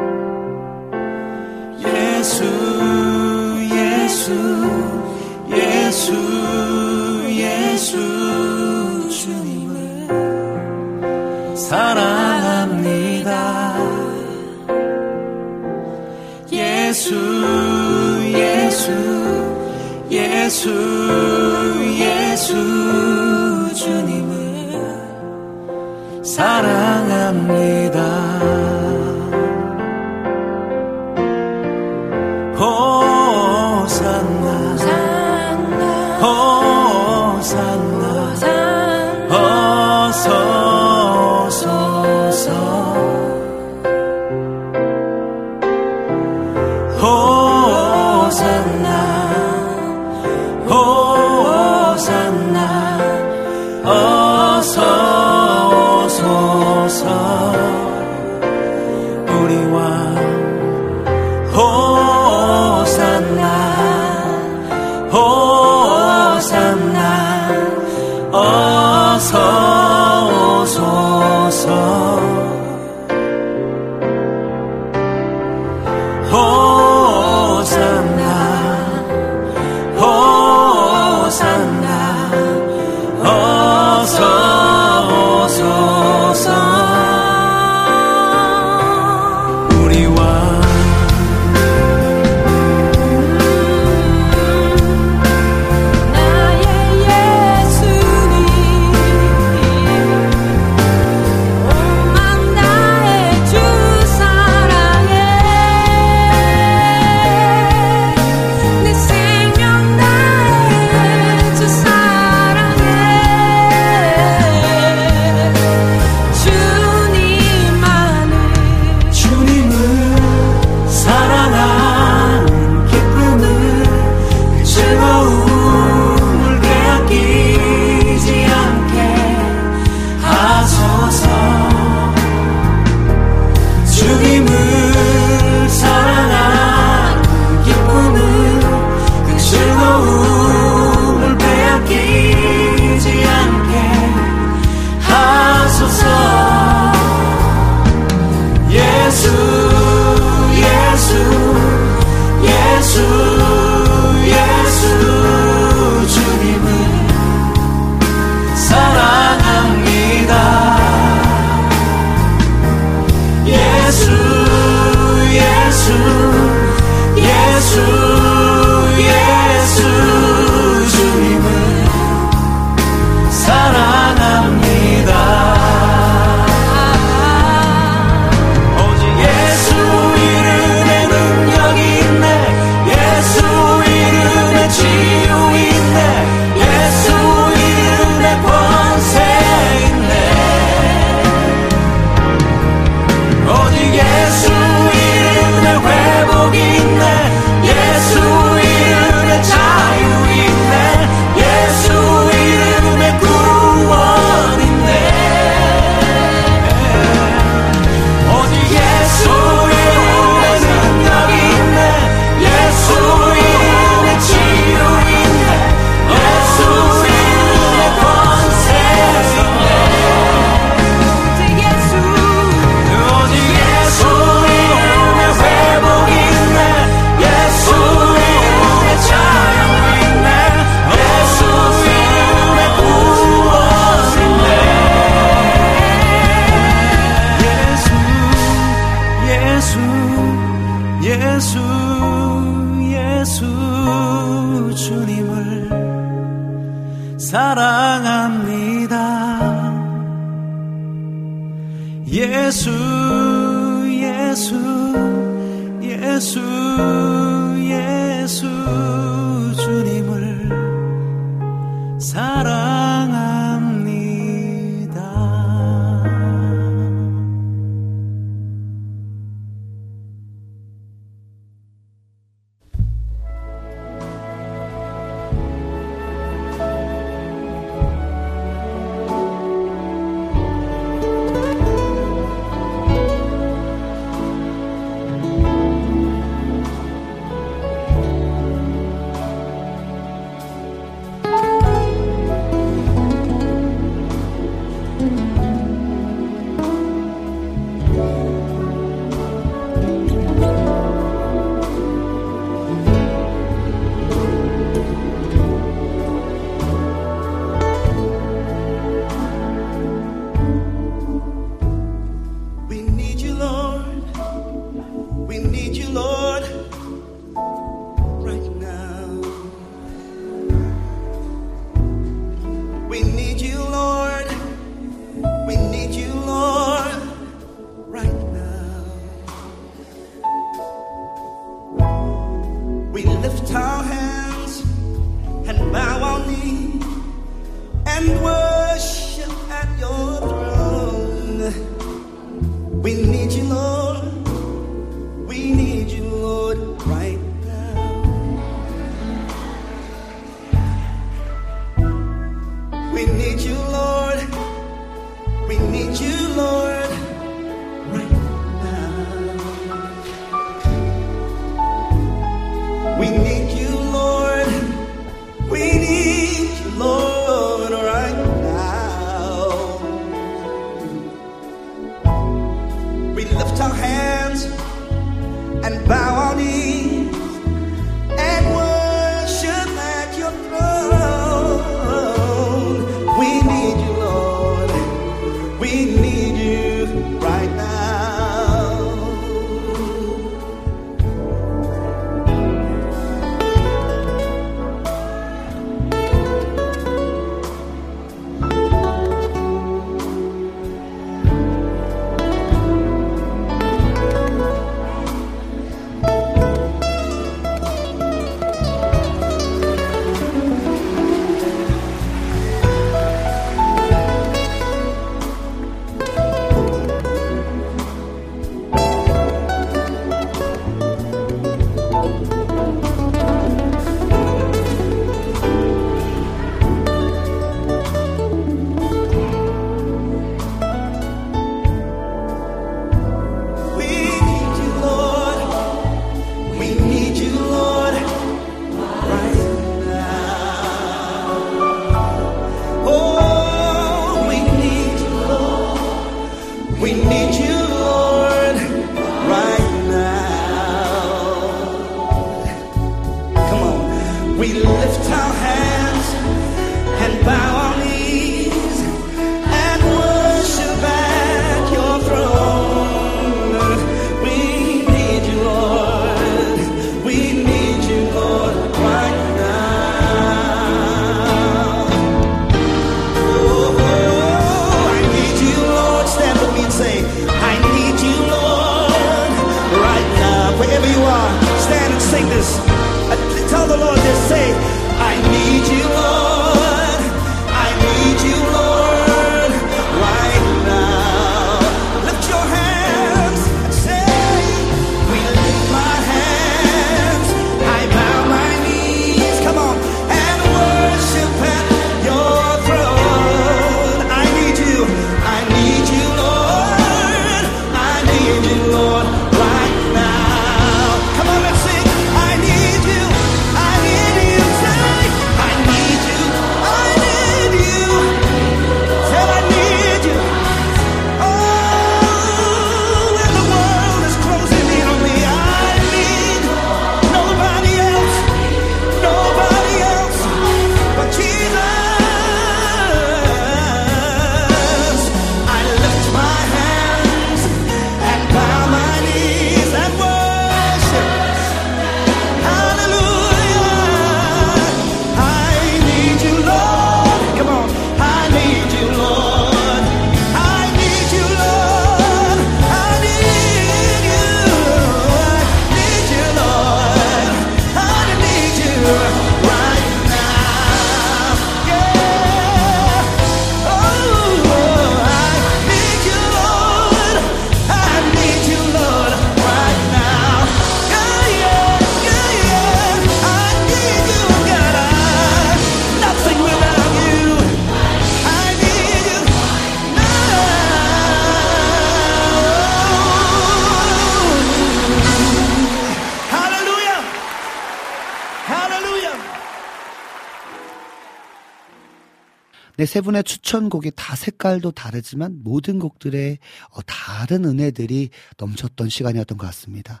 네, 세 분의 추천곡이 다 색깔도 다르지만 모든 곡들의 어, 다른 은혜들이 넘쳤던 시간이었던 것 같습니다.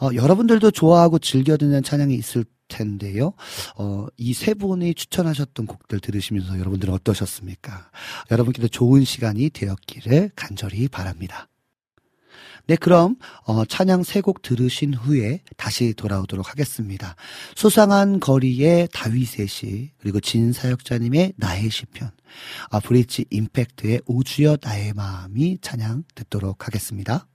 어, 여러분들도 좋아하고 즐겨 듣는 찬양이 있을 텐데요. 어, 이 세 분이 추천하셨던 곡들 들으시면서 여러분들은 어떠셨습니까? 여러분께도 좋은 시간이 되었기를 간절히 바랍니다. 네, 그럼 어, 찬양 세 곡 들으신 후에 다시 돌아오도록 하겠습니다. 수상한 거리의 다윗의 시 그리고 진 사역자님의 나의 시편 아, 브릿지 임팩트의 오주여 나의 마음이 찬양 듣도록 하겠습니다.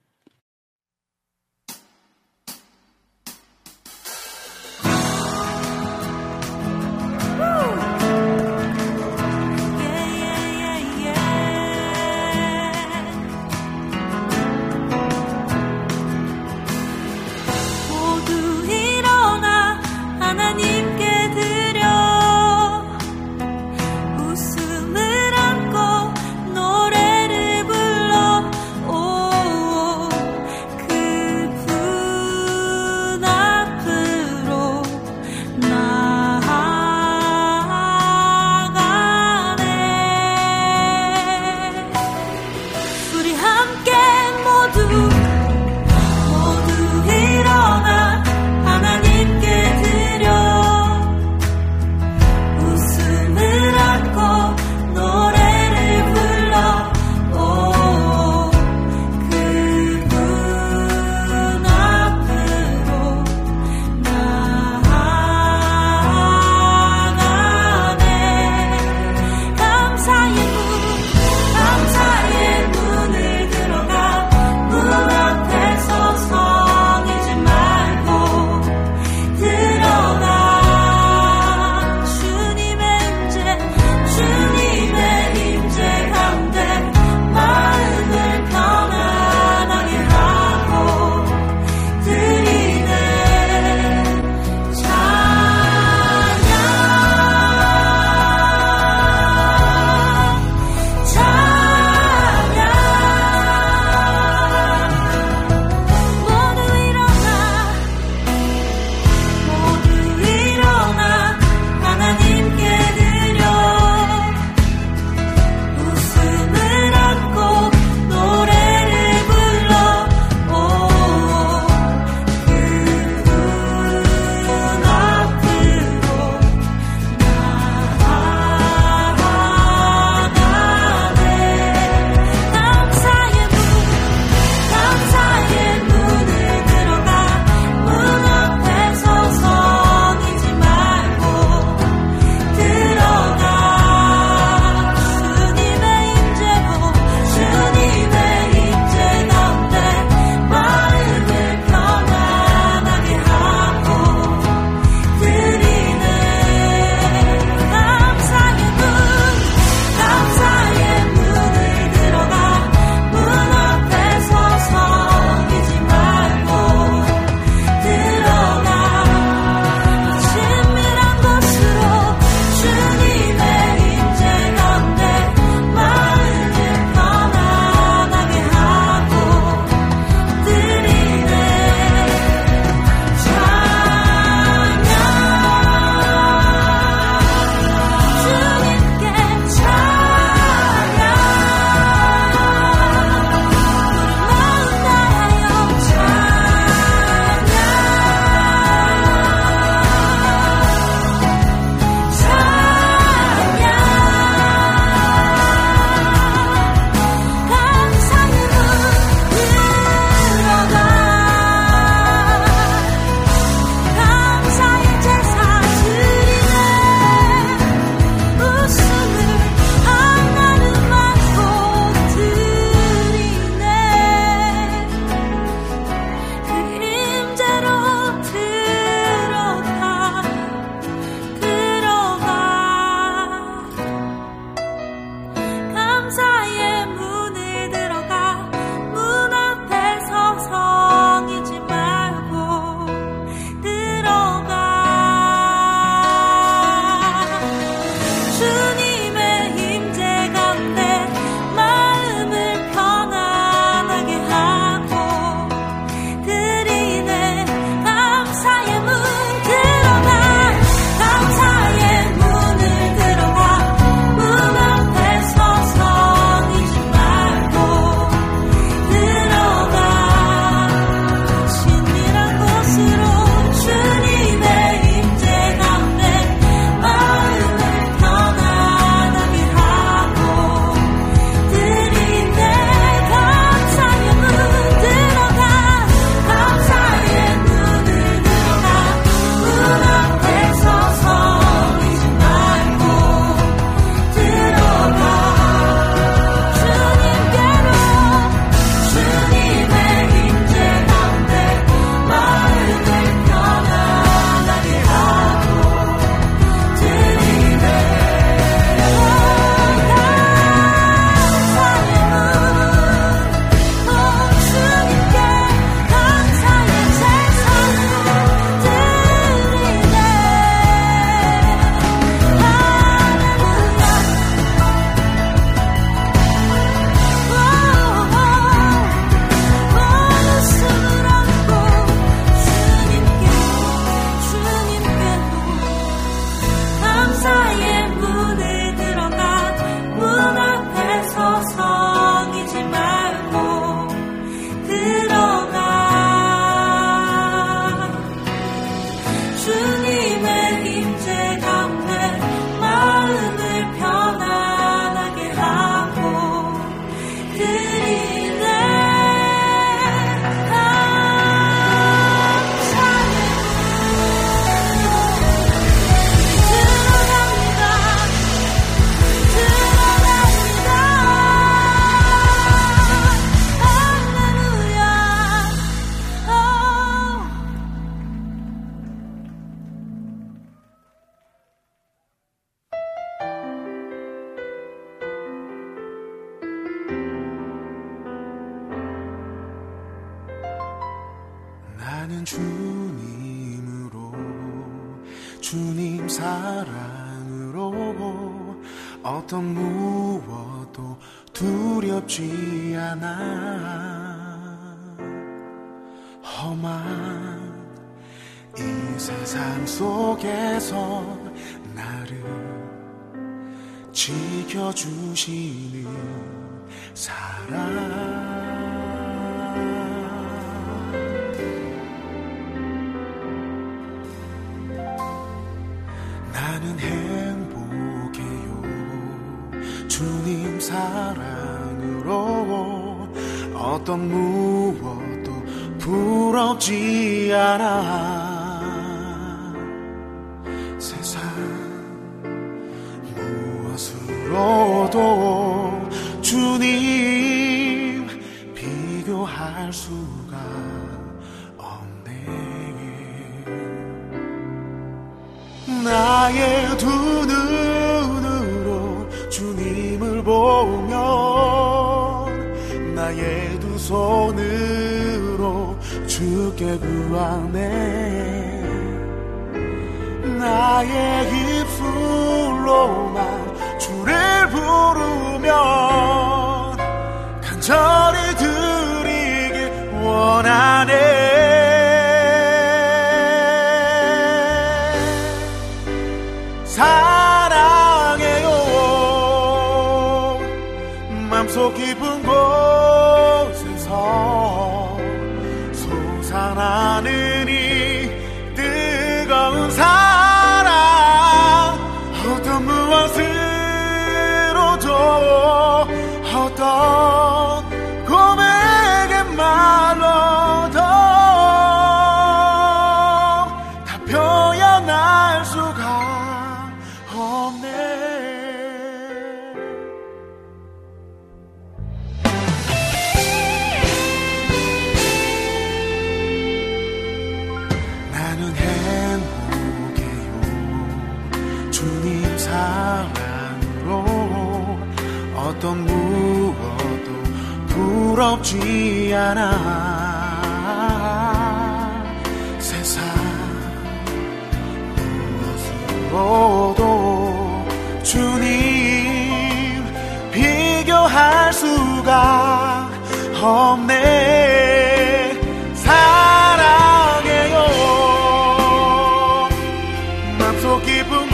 속 깊은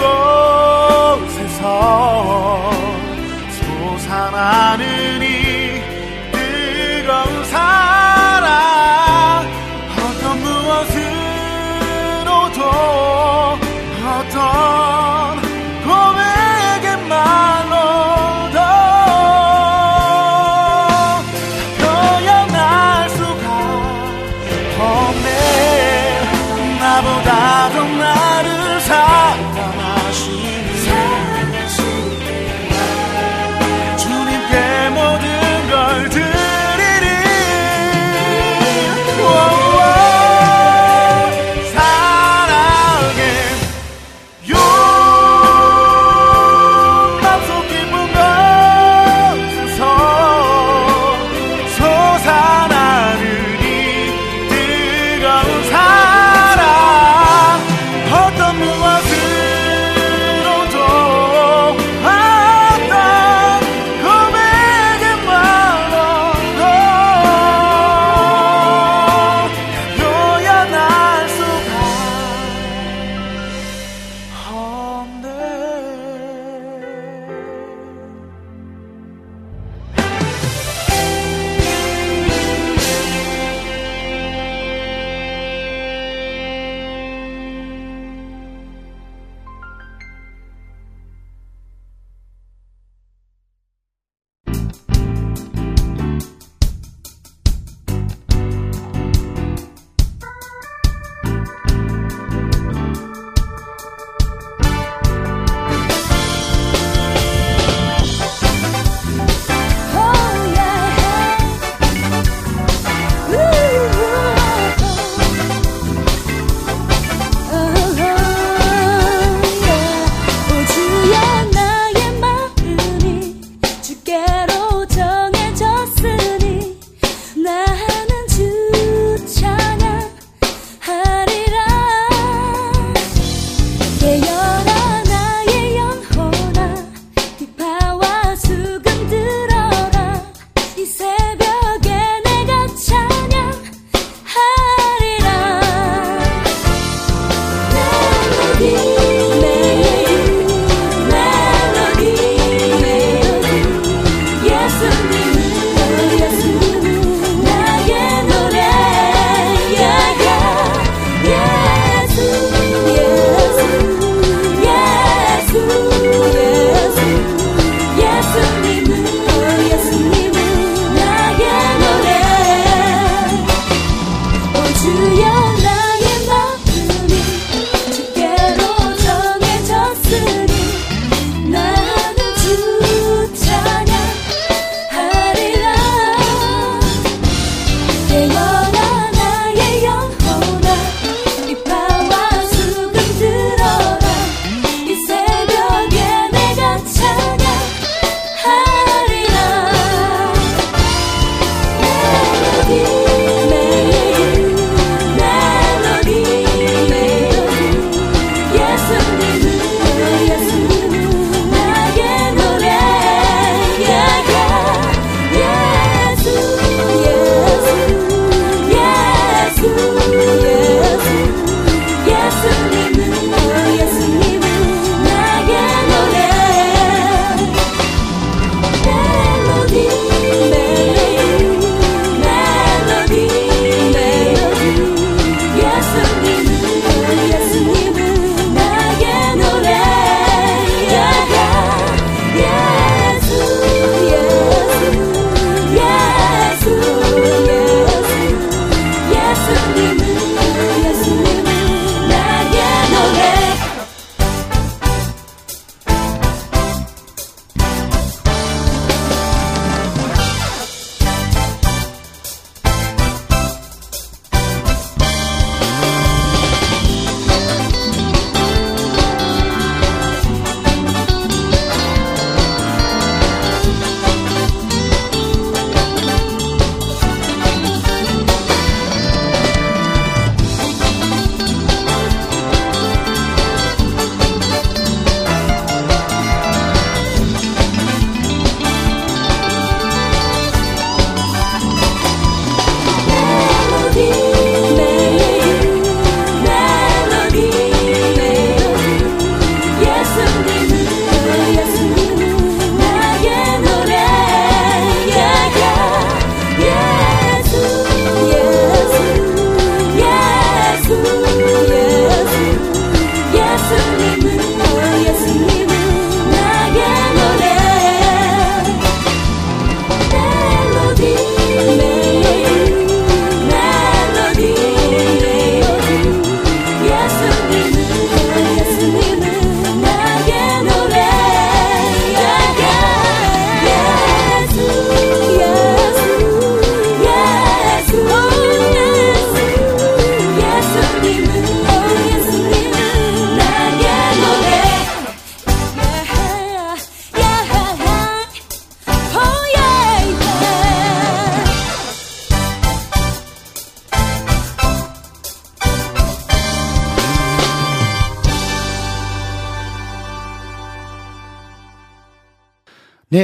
곳에서 솟아나는 이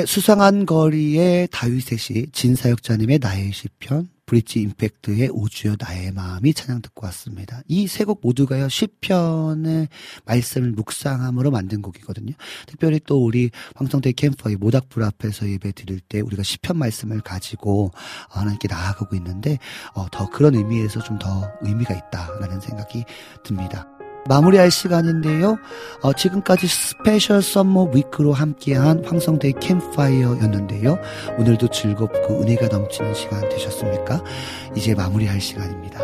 수상한 거리의 다윗의 시, 진사역자님의 나의 시편, 브릿지 임팩트의 오주여 나의 마음이 찬양 듣고 왔습니다. 이 세 곡 모두가요, 시편의 말씀을 묵상함으로 만든 곡이거든요. 특별히 또 우리 황성대 캠퍼의 모닥불 앞에서 예배 드릴 때 우리가 시편 말씀을 가지고 하나님께 나아가고 있는데, 어, 더 그런 의미에서 좀 더 의미가 있다라는 생각이 듭니다. 마무리할 시간인데요. 어, 지금까지 Special Summer Week로 함께한 황성대 캠파이어였는데요. 오늘도 즐겁고 은혜가 넘치는 시간 되셨습니까? 이제 마무리할 시간입니다.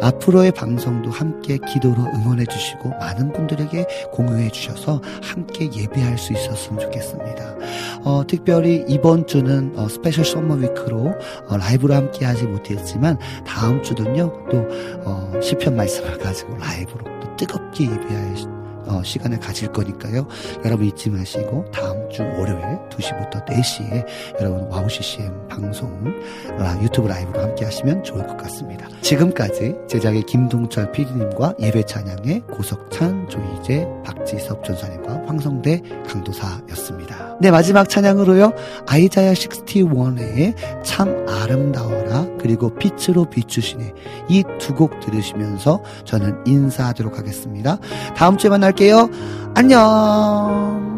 앞으로의 방송도 함께 기도로 응원해 주시고 많은 분들에게 공유해 주셔서 함께 예배할 수 있었으면 좋겠습니다. 어, 특별히 이번 주는 어, Special Summer Week로 어, 라이브로 함께 하지 못했지만 다음 주는요 또 어, 시편 말씀을 가지고 라이브로 또 뜨겁게 예배할 어, 시간을 가질 거니까요. 여러분 잊지 마시고 다음 주 월요일 2시부터 4시에 여러분 WOW CCM 방송 라, 유튜브 라이브로 함께 하시면 좋을 것 같습니다. 지금까지 제작의 김동철 PD님과 예배 찬양의 고석찬, 조희재, 박지섭 전사님과 황성대 강도사였습니다. 네, 마지막 찬양으로요. Isaiah 61의 참 아름다워라 그리고 빛으로 비추시네 이 두 곡 들으시면서 저는 인사하도록 하겠습니다. 다음 주에 만날게요. 안녕.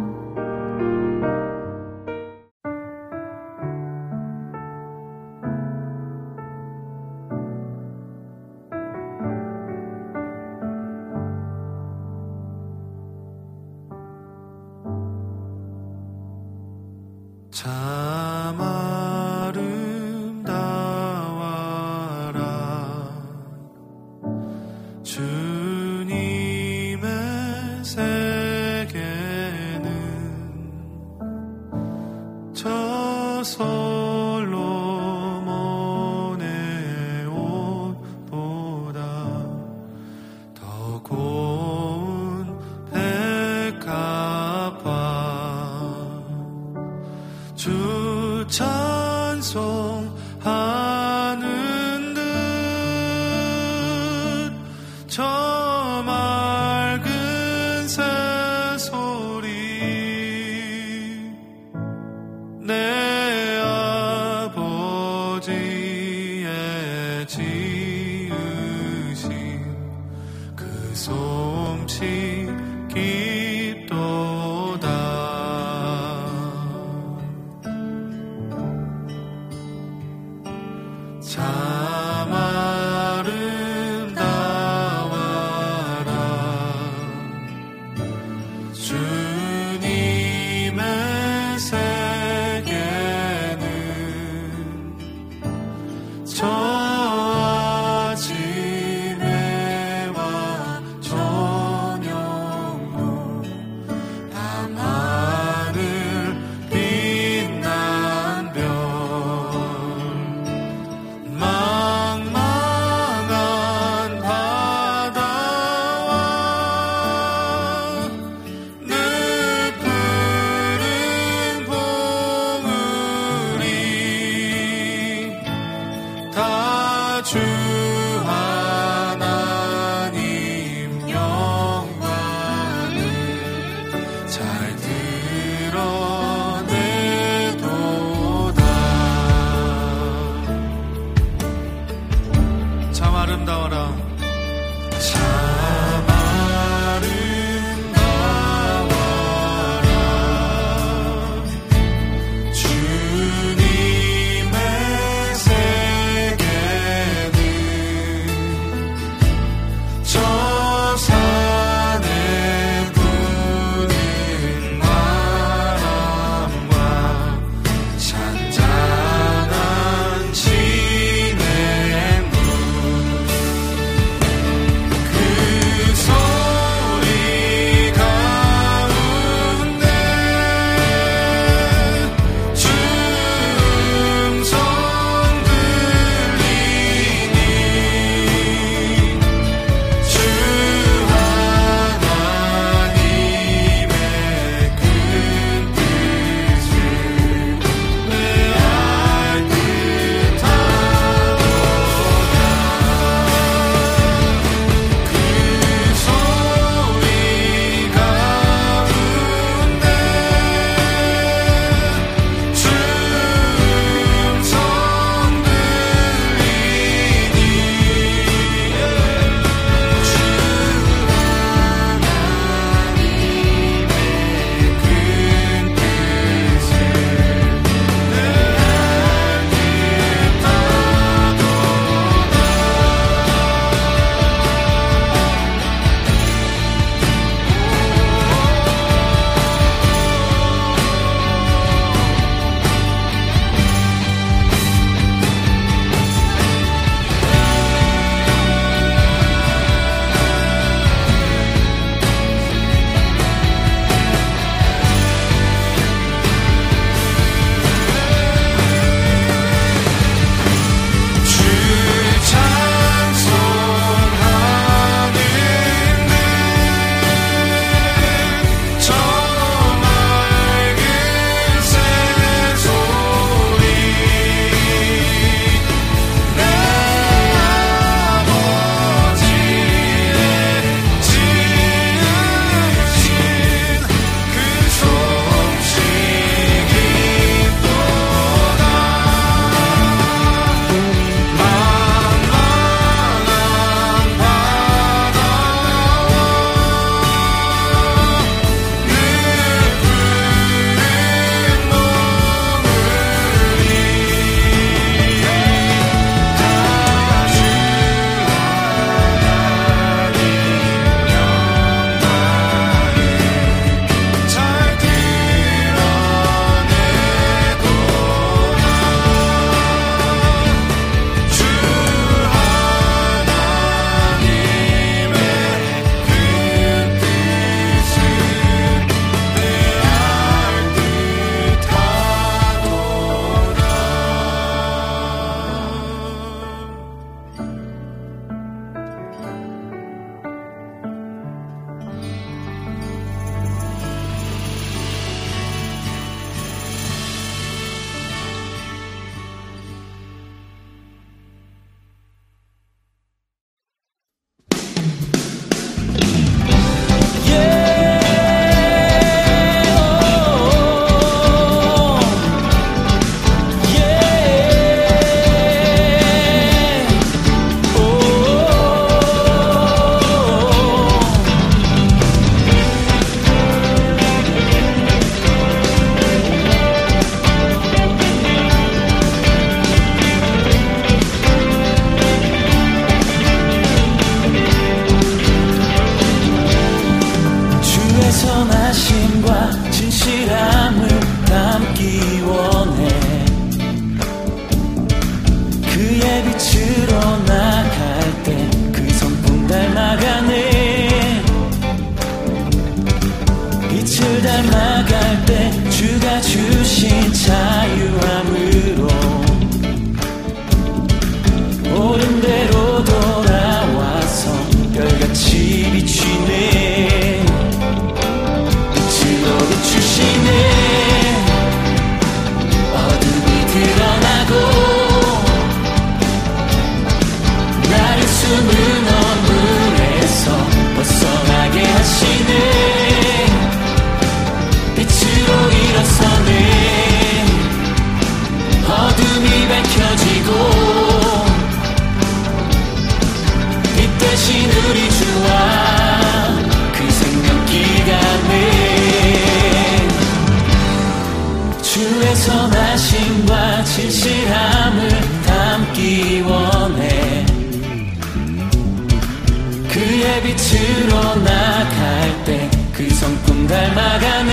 빛으로 나갈 때 그 성품 닮아가네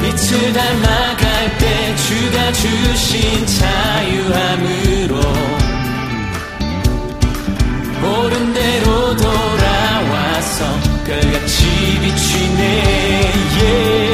빛을 닮아갈 때 주가 주신 자유함으로 옳은 대로 돌아와서 별같이 비추네 yeah.